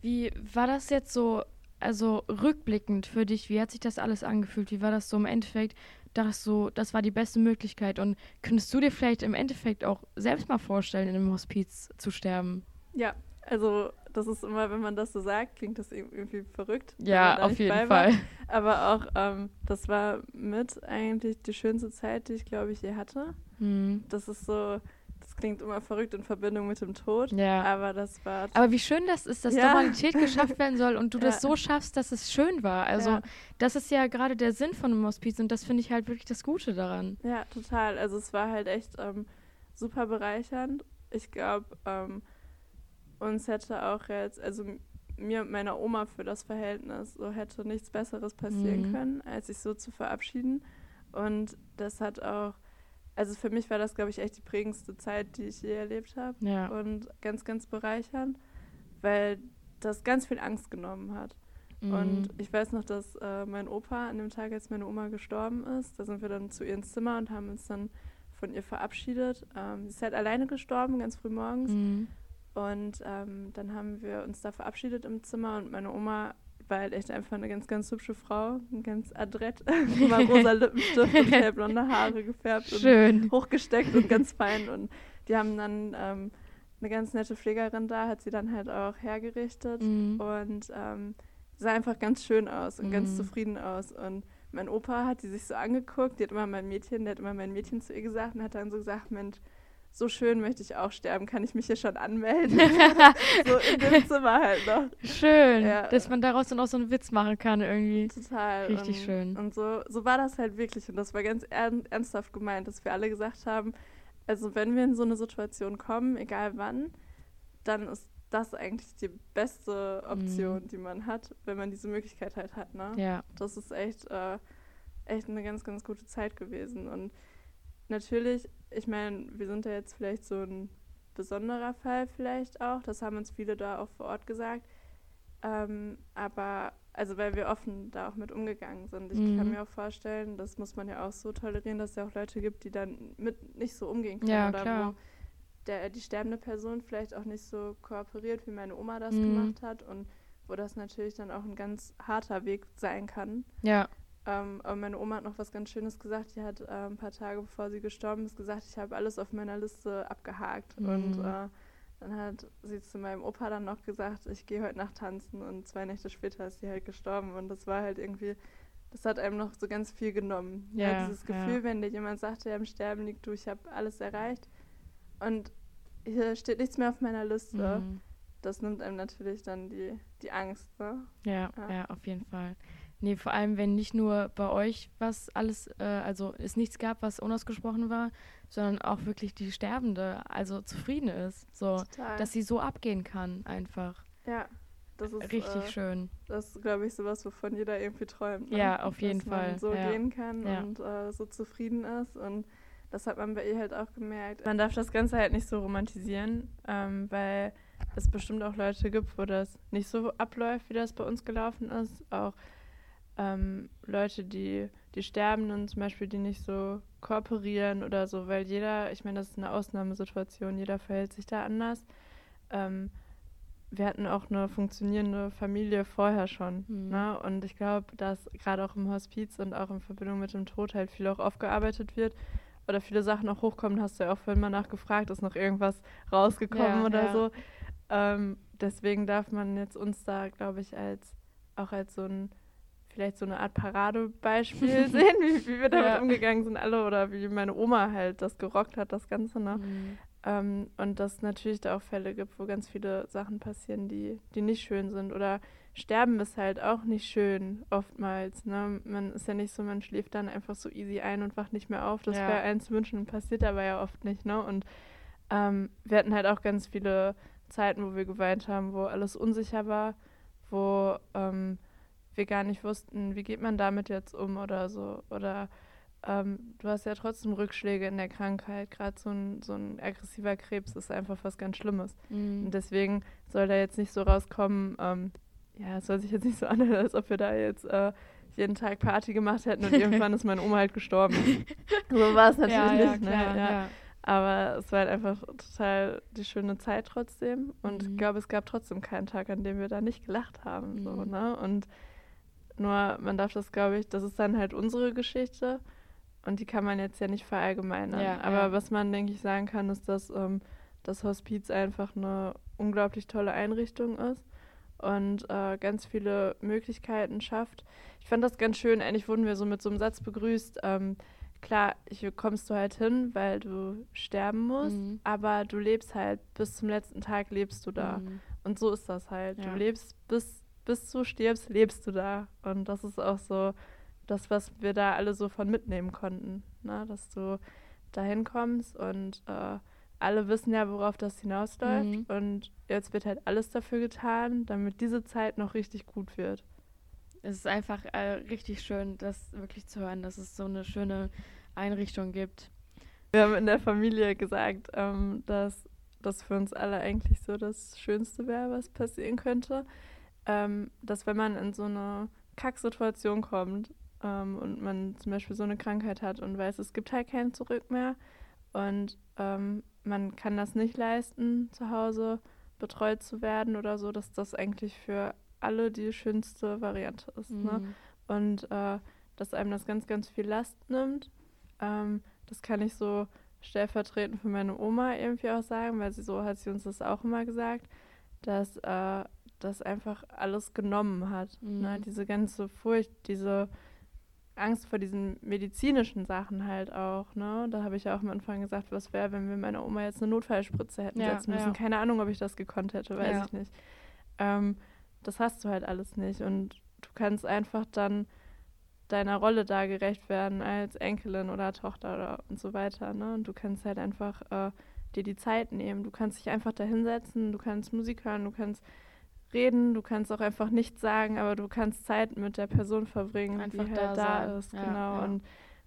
S1: Wie war das jetzt so, also rückblickend für dich? Wie hat sich das alles angefühlt? Wie war das so im Endeffekt? Dachtest du, das war die beste Möglichkeit? Und könntest du dir vielleicht im Endeffekt auch selbst mal vorstellen, in einem Hospiz zu sterben?
S2: Ja, also das ist immer, wenn man das so sagt, klingt das ir- irgendwie verrückt.
S1: Ja, auf jeden. Fall.
S2: Aber auch, ähm, das war mit eigentlich die schönste Zeit, die ich, glaube ich, je hatte.
S1: Hm.
S2: Das ist so, das klingt immer verrückt in Verbindung mit dem Tod.
S1: Ja.
S2: Aber das war
S1: Aber wie schön das ist, dass
S2: Ja.
S1: Normalität geschafft werden soll und du [laughs] das
S2: Ja.
S1: so schaffst, dass es schön war. Also
S2: Ja.
S1: das ist ja gerade der Sinn von einem Hospiz und das finde ich halt wirklich das Gute daran.
S2: Ja, total. Also es war halt echt ähm, super bereichernd. Ich glaube, ähm, uns hätte auch jetzt, also mir und meiner Oma für das Verhältnis, so hätte nichts Besseres passieren
S1: Mhm.
S2: können, als sich so zu verabschieden. Und das hat auch, also für mich war das, glaube ich, echt die prägendste Zeit, die ich je erlebt habe.
S1: Ja.
S2: Und ganz, ganz bereichernd, weil das ganz viel Angst genommen hat.
S1: Mhm.
S2: Und ich weiß noch, dass äh, mein Opa an dem Tag, als meine Oma gestorben ist, da sind wir dann zu ihr ins Zimmer und haben uns dann von ihr verabschiedet. Ähm, sie ist halt alleine gestorben, ganz früh morgens.
S1: Mhm.
S2: Und ähm, dann haben wir uns da verabschiedet im Zimmer und meine Oma war halt echt einfach eine ganz, ganz hübsche Frau, ganz adrett, [laughs] [laughs] immer rosa Lippenstift und hellblonde Haare gefärbt und
S1: Schön.
S2: hochgesteckt und ganz fein. Und die haben dann ähm, eine ganz nette Pflegerin da, hat sie dann halt auch hergerichtet
S1: Mhm.
S2: und ähm, sah einfach ganz schön aus und ganz
S1: Mhm.
S2: zufrieden aus. Und mein Opa hat die sich so angeguckt, die hat immer mein Mädchen, der hat immer mein Mädchen zu ihr gesagt und hat dann so gesagt, Mensch, so schön möchte ich auch sterben, kann ich mich hier schon anmelden? [laughs] so in dem Zimmer halt noch.
S1: Schön,
S2: Ja.
S1: dass man daraus dann auch so einen Witz machen kann irgendwie.
S2: Total.
S1: Richtig
S2: und,
S1: schön.
S2: Und so, so war das halt wirklich. Und das war ganz ern ernsthaft gemeint, dass wir alle gesagt haben, also wenn wir in so eine Situation kommen, egal wann, dann ist das eigentlich die beste Option, die man hat, wenn man diese Möglichkeit halt hat. Ne?
S1: Ja.
S2: Das ist echt, äh, echt eine ganz, ganz gute Zeit gewesen. Und natürlich, ich meine, wir sind ja jetzt vielleicht so ein besonderer Fall vielleicht auch. Das haben uns viele da auch vor Ort gesagt. Ähm, aber, also weil wir offen da auch mit umgegangen sind. Ich kann
S1: Mhm.
S2: mir auch vorstellen, das muss man ja auch so tolerieren, dass es ja auch Leute gibt, die dann mit nicht so umgehen können.
S1: Ja,
S2: oder
S1: klar.
S2: wo der, die sterbende Person vielleicht auch nicht so kooperiert, wie meine Oma das
S1: Mhm.
S2: gemacht hat. Und wo das natürlich dann auch ein ganz harter Weg sein kann.
S1: Ja.
S2: Ähm, aber meine Oma hat noch was ganz Schönes gesagt. Die hat äh, ein paar Tage bevor sie gestorben ist gesagt, ich habe alles auf meiner Liste abgehakt. Und
S1: Mhm.
S2: äh, dann hat sie zu meinem Opa dann noch gesagt, ich gehe heute Nacht tanzen. Und zwei Nächte später ist sie halt gestorben. Und das war halt irgendwie, das hat einem noch so ganz viel genommen.
S1: Ja,
S2: dieses
S1: ja.
S2: Gefühl, wenn dir jemand sagt, der am Sterben liegt, du, ich habe alles erreicht. Und hier steht nichts mehr auf meiner Liste.
S1: Mhm.
S2: Das nimmt einem natürlich dann die, die Angst. Ne?
S1: Ja,
S2: Ja.
S1: ja, auf jeden Fall. Nee, vor allem, wenn nicht nur bei euch was alles, äh, also es nichts gab, was unausgesprochen war, sondern auch wirklich die Sterbende, also zufrieden ist. So,
S2: Total.
S1: dass sie so abgehen kann, einfach.
S2: ja, das ist
S1: Richtig
S2: äh,
S1: schön.
S2: Das ist, glaube ich, sowas, wovon jeder irgendwie träumt. Ne?
S1: Ja, auf jeden
S2: Dass man
S1: Fall,
S2: so
S1: ja.
S2: gehen kann
S1: Ja.
S2: und äh, so zufrieden ist. Und das hat man bei ihr halt auch gemerkt. Man darf das Ganze halt nicht so romantisieren, ähm, weil es bestimmt auch Leute gibt, wo das nicht so abläuft, wie das bei uns gelaufen ist. Auch ähm, Leute, die, die Sterbenden zum Beispiel, die nicht so kooperieren oder so, weil jeder, ich meine, das ist eine Ausnahmesituation, jeder verhält sich da anders. Ähm, wir hatten auch eine funktionierende Familie vorher schon.
S1: Mhm.
S2: Ne? Und ich glaube, dass gerade auch im Hospiz und auch in Verbindung mit dem Tod halt viel auch aufgearbeitet wird oder viele Sachen auch hochkommen. Hast du ja auch vorhin mal nachgefragt, ist noch irgendwas rausgekommen
S1: Ja,
S2: oder
S1: ja.
S2: so. Ähm, deswegen darf man jetzt uns da, glaube ich, als auch als so ein vielleicht so eine Art Paradebeispiel [laughs] sehen, wie, wie wir damit
S1: Ja.
S2: umgegangen sind alle oder wie meine Oma halt das gerockt hat, das Ganze. Ne?
S1: Mhm.
S2: Ähm, und dass es natürlich da auch Fälle gibt, wo ganz viele Sachen passieren, die, die nicht schön sind. Oder Sterben ist halt auch nicht schön, oftmals. Ne? Man ist ja nicht so, man schläft dann einfach so easy ein und wacht nicht mehr auf. Das ja. wäre eins wünschen, passiert aber ja oft nicht. Ne? Und ähm, wir hatten halt auch ganz viele Zeiten, wo wir geweint haben, wo alles unsicher war, wo ähm, wir gar nicht wussten, wie geht man damit jetzt um oder so. Oder ähm, du hast ja trotzdem Rückschläge in der Krankheit. Gerade so ein, so ein aggressiver Krebs ist einfach was ganz Schlimmes. Mhm. Und deswegen soll da jetzt nicht so rauskommen, ähm, ja, es soll sich jetzt nicht so [laughs] anhören, als ob wir da jetzt äh, jeden Tag Party gemacht hätten und irgendwann ist meine Oma halt gestorben. [laughs] so war es natürlich ja, nicht. Ja, ne? klar, ja. ja. Aber es war halt einfach total die schöne Zeit trotzdem. Und mhm. ich glaube, es gab trotzdem keinen Tag, an dem wir da nicht gelacht haben. Mhm. So, ne? Und nur, man darf das, glaube ich, das ist dann halt unsere Geschichte. Und die kann man jetzt ja nicht verallgemeinern. Ja, Aber ja. was man, denke ich, sagen kann, ist, dass ähm, das Hospiz einfach eine unglaublich tolle Einrichtung ist und äh, ganz viele Möglichkeiten schafft. Ich fand das ganz schön. Eigentlich wurden wir so mit so einem Satz begrüßt. Ähm, klar, hier kommst du halt hin, weil du sterben musst, mhm. aber du lebst halt bis zum letzten Tag lebst du da. Mhm. Und so ist das halt. Ja. Du lebst bis bis du stirbst, lebst du da. Und das ist auch so das, was wir da alle so von mitnehmen konnten. Ne? Dass du dahin kommst und äh, alle wissen ja, worauf das hinausläuft. Mhm. Und jetzt wird halt alles dafür getan, damit diese Zeit noch richtig gut wird.
S1: Es ist einfach äh, richtig schön, das wirklich zu hören, dass es so eine schöne Einrichtung gibt.
S2: Wir haben in der Familie gesagt, ähm, dass das für uns alle eigentlich so das Schönste wäre, was passieren könnte. Ähm, dass wenn man in so eine Kacksituation kommt ähm, und man zum Beispiel so eine Krankheit hat und weiß, es gibt halt kein Zurück mehr und ähm, man kann das nicht leisten, zu Hause betreut zu werden oder so, dass das eigentlich für alle die schönste Variante ist. Ne? Mhm. Ne? Und äh, dass einem das ganz, ganz viel Last nimmt. Ähm, das kann ich so stellvertretend für meine Oma irgendwie auch sagen, weil sie so hat sie uns das auch immer gesagt, dass äh, das einfach alles genommen hat. Ne? Mhm. Ne? Diese ganze Furcht, diese Angst vor diesen medizinischen Sachen halt auch. Ne? Da habe ich ja auch am Anfang gesagt, was wäre, wenn wir meiner Oma jetzt eine Notfallspritze hätten ja, setzen müssen. Ja. Keine Ahnung, ob ich das gekonnt hätte, weiß ja. ich nicht. Ähm, das hast du halt alles nicht. Und du kannst einfach dann deiner Rolle da gerecht werden als Enkelin oder Tochter oder und so weiter. Ne? Und du kannst halt einfach äh, dir die Zeit nehmen. Du kannst dich einfach da hinsetzen, du kannst Musik hören, du kannst reden, du kannst auch einfach nichts sagen, aber du kannst Zeit mit der Person verbringen, einfach die halt da, da ist. Ja, genau. Ja. Und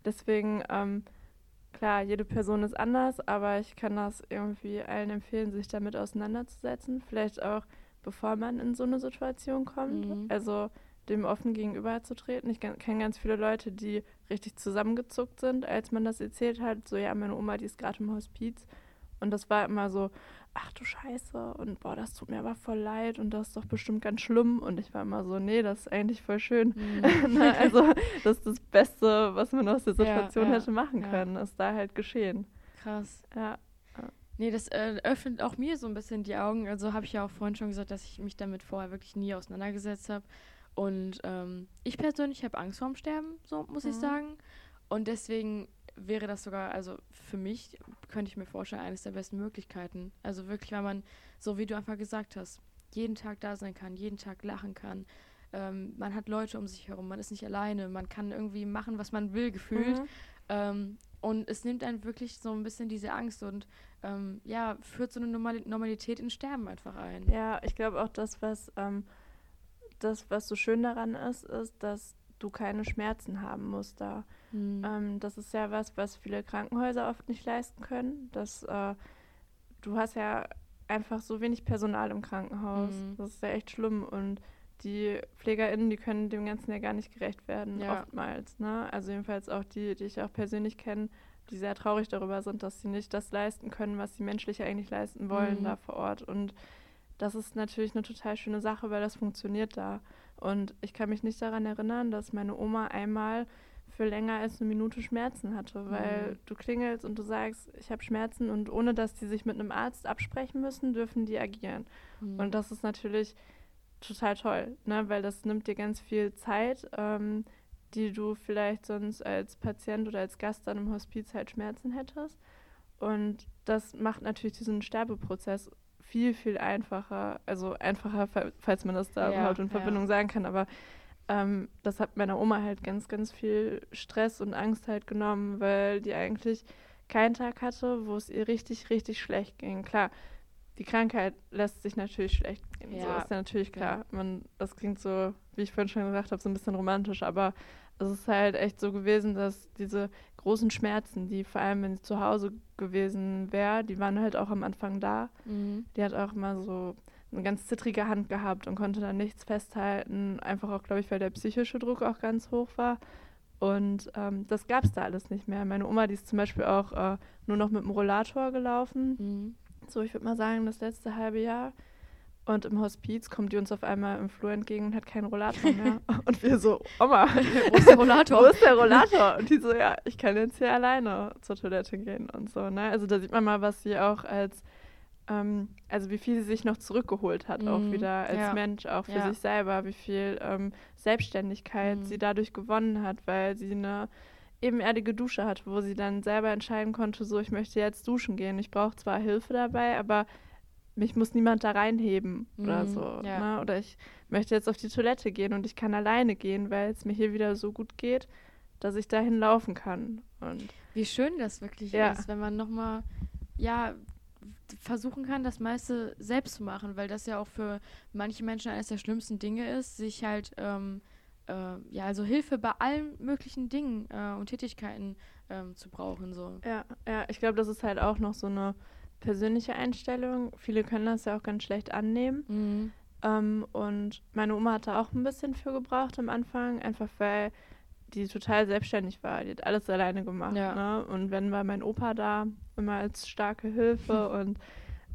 S2: deswegen, ähm, klar, jede Person ist anders, aber ich kann das irgendwie allen empfehlen, sich damit auseinanderzusetzen. Vielleicht auch, bevor man in so eine Situation kommt. Mhm. Also dem offen gegenüberzutreten. Ich kenne ganz viele Leute, die richtig zusammengezuckt sind, als man das erzählt hat. So, ja, meine Oma, die ist gerade im Hospiz. Und das war immer so, ach du Scheiße und boah, das tut mir aber voll leid und das ist doch bestimmt ganz schlimm. Und ich war immer so, nee, das ist eigentlich voll schön. Mhm. [laughs] Na, also das ist das Beste, was man aus der Situation ja, ja, hätte machen ja. können, ist da halt geschehen.
S1: Krass. Ja. Nee, das äh, öffnet auch mir so ein bisschen die Augen. Also habe ich ja auch vorhin schon gesagt, dass ich mich damit vorher wirklich nie auseinandergesetzt habe. Und ähm, ich persönlich habe Angst vorm Sterben, so muss mhm. ich sagen. Und deswegen wäre das sogar, also für mich könnte ich mir vorstellen, eines der besten Möglichkeiten. Also wirklich, weil man, so wie du einfach gesagt hast, jeden Tag da sein kann, jeden Tag lachen kann. Ähm, man hat Leute um sich herum, man ist nicht alleine, man kann irgendwie machen, was man will, gefühlt. Mhm. Ähm, und es nimmt einen wirklich so ein bisschen diese Angst und ähm, ja, führt so eine Normalität ins Sterben einfach ein.
S2: Ja, ich glaube auch das, was ähm, das, was so schön daran ist, ist, dass du keine Schmerzen haben musst da. Mhm. Ähm, das ist ja was, was viele Krankenhäuser oft nicht leisten können. Dass, äh, du hast ja einfach so wenig Personal im Krankenhaus. Mhm. Das ist ja echt schlimm. Und die PflegerInnen, die können dem Ganzen ja gar nicht gerecht werden, ja. oftmals. Ne? Also jedenfalls auch die, die ich auch persönlich kenne, die sehr traurig darüber sind, dass sie nicht das leisten können, was sie menschlich eigentlich leisten wollen mhm. da vor Ort. Und das ist natürlich eine total schöne Sache, weil das funktioniert da. Und ich kann mich nicht daran erinnern, dass meine Oma einmal für länger als eine Minute Schmerzen hatte, weil mhm. du klingelst und du sagst, ich habe Schmerzen und ohne dass die sich mit einem Arzt absprechen müssen, dürfen die agieren. Mhm. Und das ist natürlich total toll, ne? weil das nimmt dir ganz viel Zeit, ähm, die du vielleicht sonst als Patient oder als Gast dann im Hospiz halt Schmerzen hättest. Und das macht natürlich diesen Sterbeprozess viel, viel einfacher. Also einfacher, falls man das da ja, überhaupt in Verbindung ja. sagen kann. Aber ähm, das hat meiner Oma halt ganz, ganz viel Stress und Angst halt genommen, weil die eigentlich keinen Tag hatte, wo es ihr richtig, richtig schlecht ging. Klar, die Krankheit lässt sich natürlich schlecht gehen. Ja. So ist ja natürlich klar. Man, das klingt so, wie ich vorhin schon gesagt habe, so ein bisschen romantisch, aber es ist halt echt so gewesen, dass diese großen Schmerzen, die vor allem, wenn sie zu Hause gewesen wäre, die waren halt auch am Anfang da. Mhm. Die hat auch immer so eine ganz zittrige Hand gehabt und konnte dann nichts festhalten. Einfach auch, glaube ich, weil der psychische Druck auch ganz hoch war. Und ähm, das gab es da alles nicht mehr. Meine Oma, die ist zum Beispiel auch äh, nur noch mit dem Rollator gelaufen. Mhm. So, ich würde mal sagen, das letzte halbe Jahr. Und im Hospiz kommt die uns auf einmal im Flur entgegen und hat keinen Rollator mehr. [laughs] und wir so, Oma, [laughs]
S1: wo ist der Rollator?
S2: wo ist der Rollator? Und die so, ja, ich kann jetzt hier alleine zur Toilette gehen und so. Ne? Also da sieht man mal, was sie auch als, ähm, also wie viel sie sich noch zurückgeholt hat, mhm. auch wieder als ja. Mensch, auch für ja. sich selber, wie viel ähm, Selbstständigkeit mhm. sie dadurch gewonnen hat, weil sie eine ebenerdige Dusche hatte, wo sie dann selber entscheiden konnte, so, ich möchte jetzt duschen gehen. Ich brauche zwar Hilfe dabei, aber mich muss niemand da reinheben mhm, oder so. Ja. Ne? Oder ich möchte jetzt auf die Toilette gehen und ich kann alleine gehen, weil es mir hier wieder so gut geht, dass ich dahin laufen kann. Und
S1: Wie schön das wirklich ja. ist, wenn man nochmal, ja, versuchen kann, das meiste selbst zu machen, weil das ja auch für manche Menschen eines der schlimmsten Dinge ist, sich halt, ähm, äh, ja, also Hilfe bei allen möglichen Dingen äh, und Tätigkeiten ähm, zu brauchen. So.
S2: Ja, ja, ich glaube, das ist halt auch noch so eine persönliche Einstellung. Viele können das ja auch ganz schlecht annehmen. Mhm. Ähm, und meine Oma hatte auch ein bisschen für gebraucht am Anfang, einfach weil die total selbstständig war. Die hat alles alleine gemacht. Ja. Ne? Und wenn war mein Opa da, immer als starke Hilfe. [laughs] und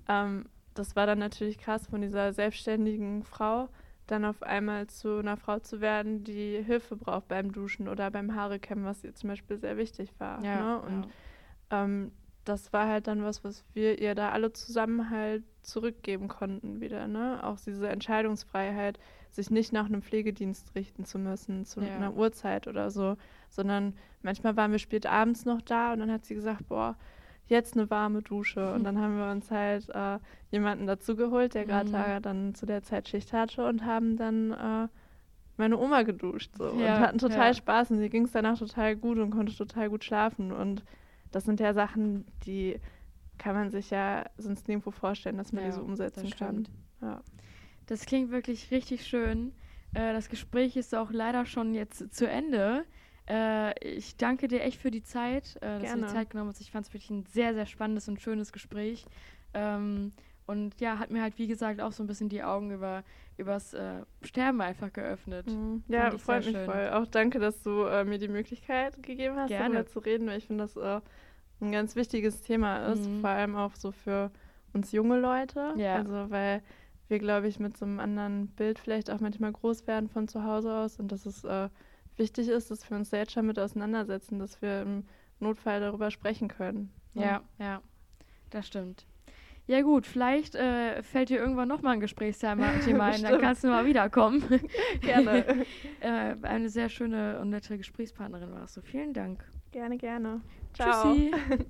S2: ähm, das war dann natürlich krass von dieser selbstständigen Frau dann auf einmal zu einer Frau zu werden, die Hilfe braucht beim Duschen oder beim Haarekämmen, was ihr zum Beispiel sehr wichtig war. Ja, ne? Und ja. ähm, das war halt dann was, was wir ihr da alle zusammen halt zurückgeben konnten wieder, ne? Auch diese Entscheidungsfreiheit, sich nicht nach einem Pflegedienst richten zu müssen, zu ja. einer Uhrzeit oder so, sondern manchmal waren wir spät abends noch da und dann hat sie gesagt, boah, jetzt eine warme Dusche. Und [laughs] dann haben wir uns halt äh, jemanden dazugeholt, der gerade mhm. dann zu der Zeit Schicht hatte und haben dann äh, meine Oma geduscht so ja, und hatten total ja. Spaß und sie ging es danach total gut und konnte total gut schlafen und das sind ja Sachen, die kann man sich ja sonst nirgendwo vorstellen, dass man ja, die so umsetzen kann. Ja.
S1: Das klingt wirklich richtig schön. Äh, das Gespräch ist auch leider schon jetzt zu Ende. Äh, ich danke dir echt für die Zeit, äh, dass du die Zeit genommen hast. Ich fand es wirklich ein sehr, sehr spannendes und schönes Gespräch. Ähm, und ja, hat mir halt, wie gesagt, auch so ein bisschen die Augen über übers äh, Sterben einfach geöffnet.
S2: Mhm. Ja, freut mich schön. voll. Auch danke, dass du äh, mir die Möglichkeit gegeben hast, Gerne. darüber zu reden, weil ich finde, das äh, ein ganz wichtiges Thema ist, mhm. vor allem auch so für uns junge Leute. Ja. Also weil wir, glaube ich, mit so einem anderen Bild vielleicht auch manchmal groß werden von zu Hause aus und dass es äh, wichtig ist, dass wir uns da jetzt schon mit auseinandersetzen, dass wir im Notfall darüber sprechen können.
S1: Ja, ja, ja das stimmt. Ja gut, vielleicht äh, fällt dir irgendwann nochmal ein Gesprächsthema [laughs] ein, dann kannst du mal wiederkommen. [laughs] Gerne. [laughs] äh, eine sehr schöne und nette Gesprächspartnerin warst du. Vielen Dank.
S2: Gerne, gerne. Ciao. Tschüssi.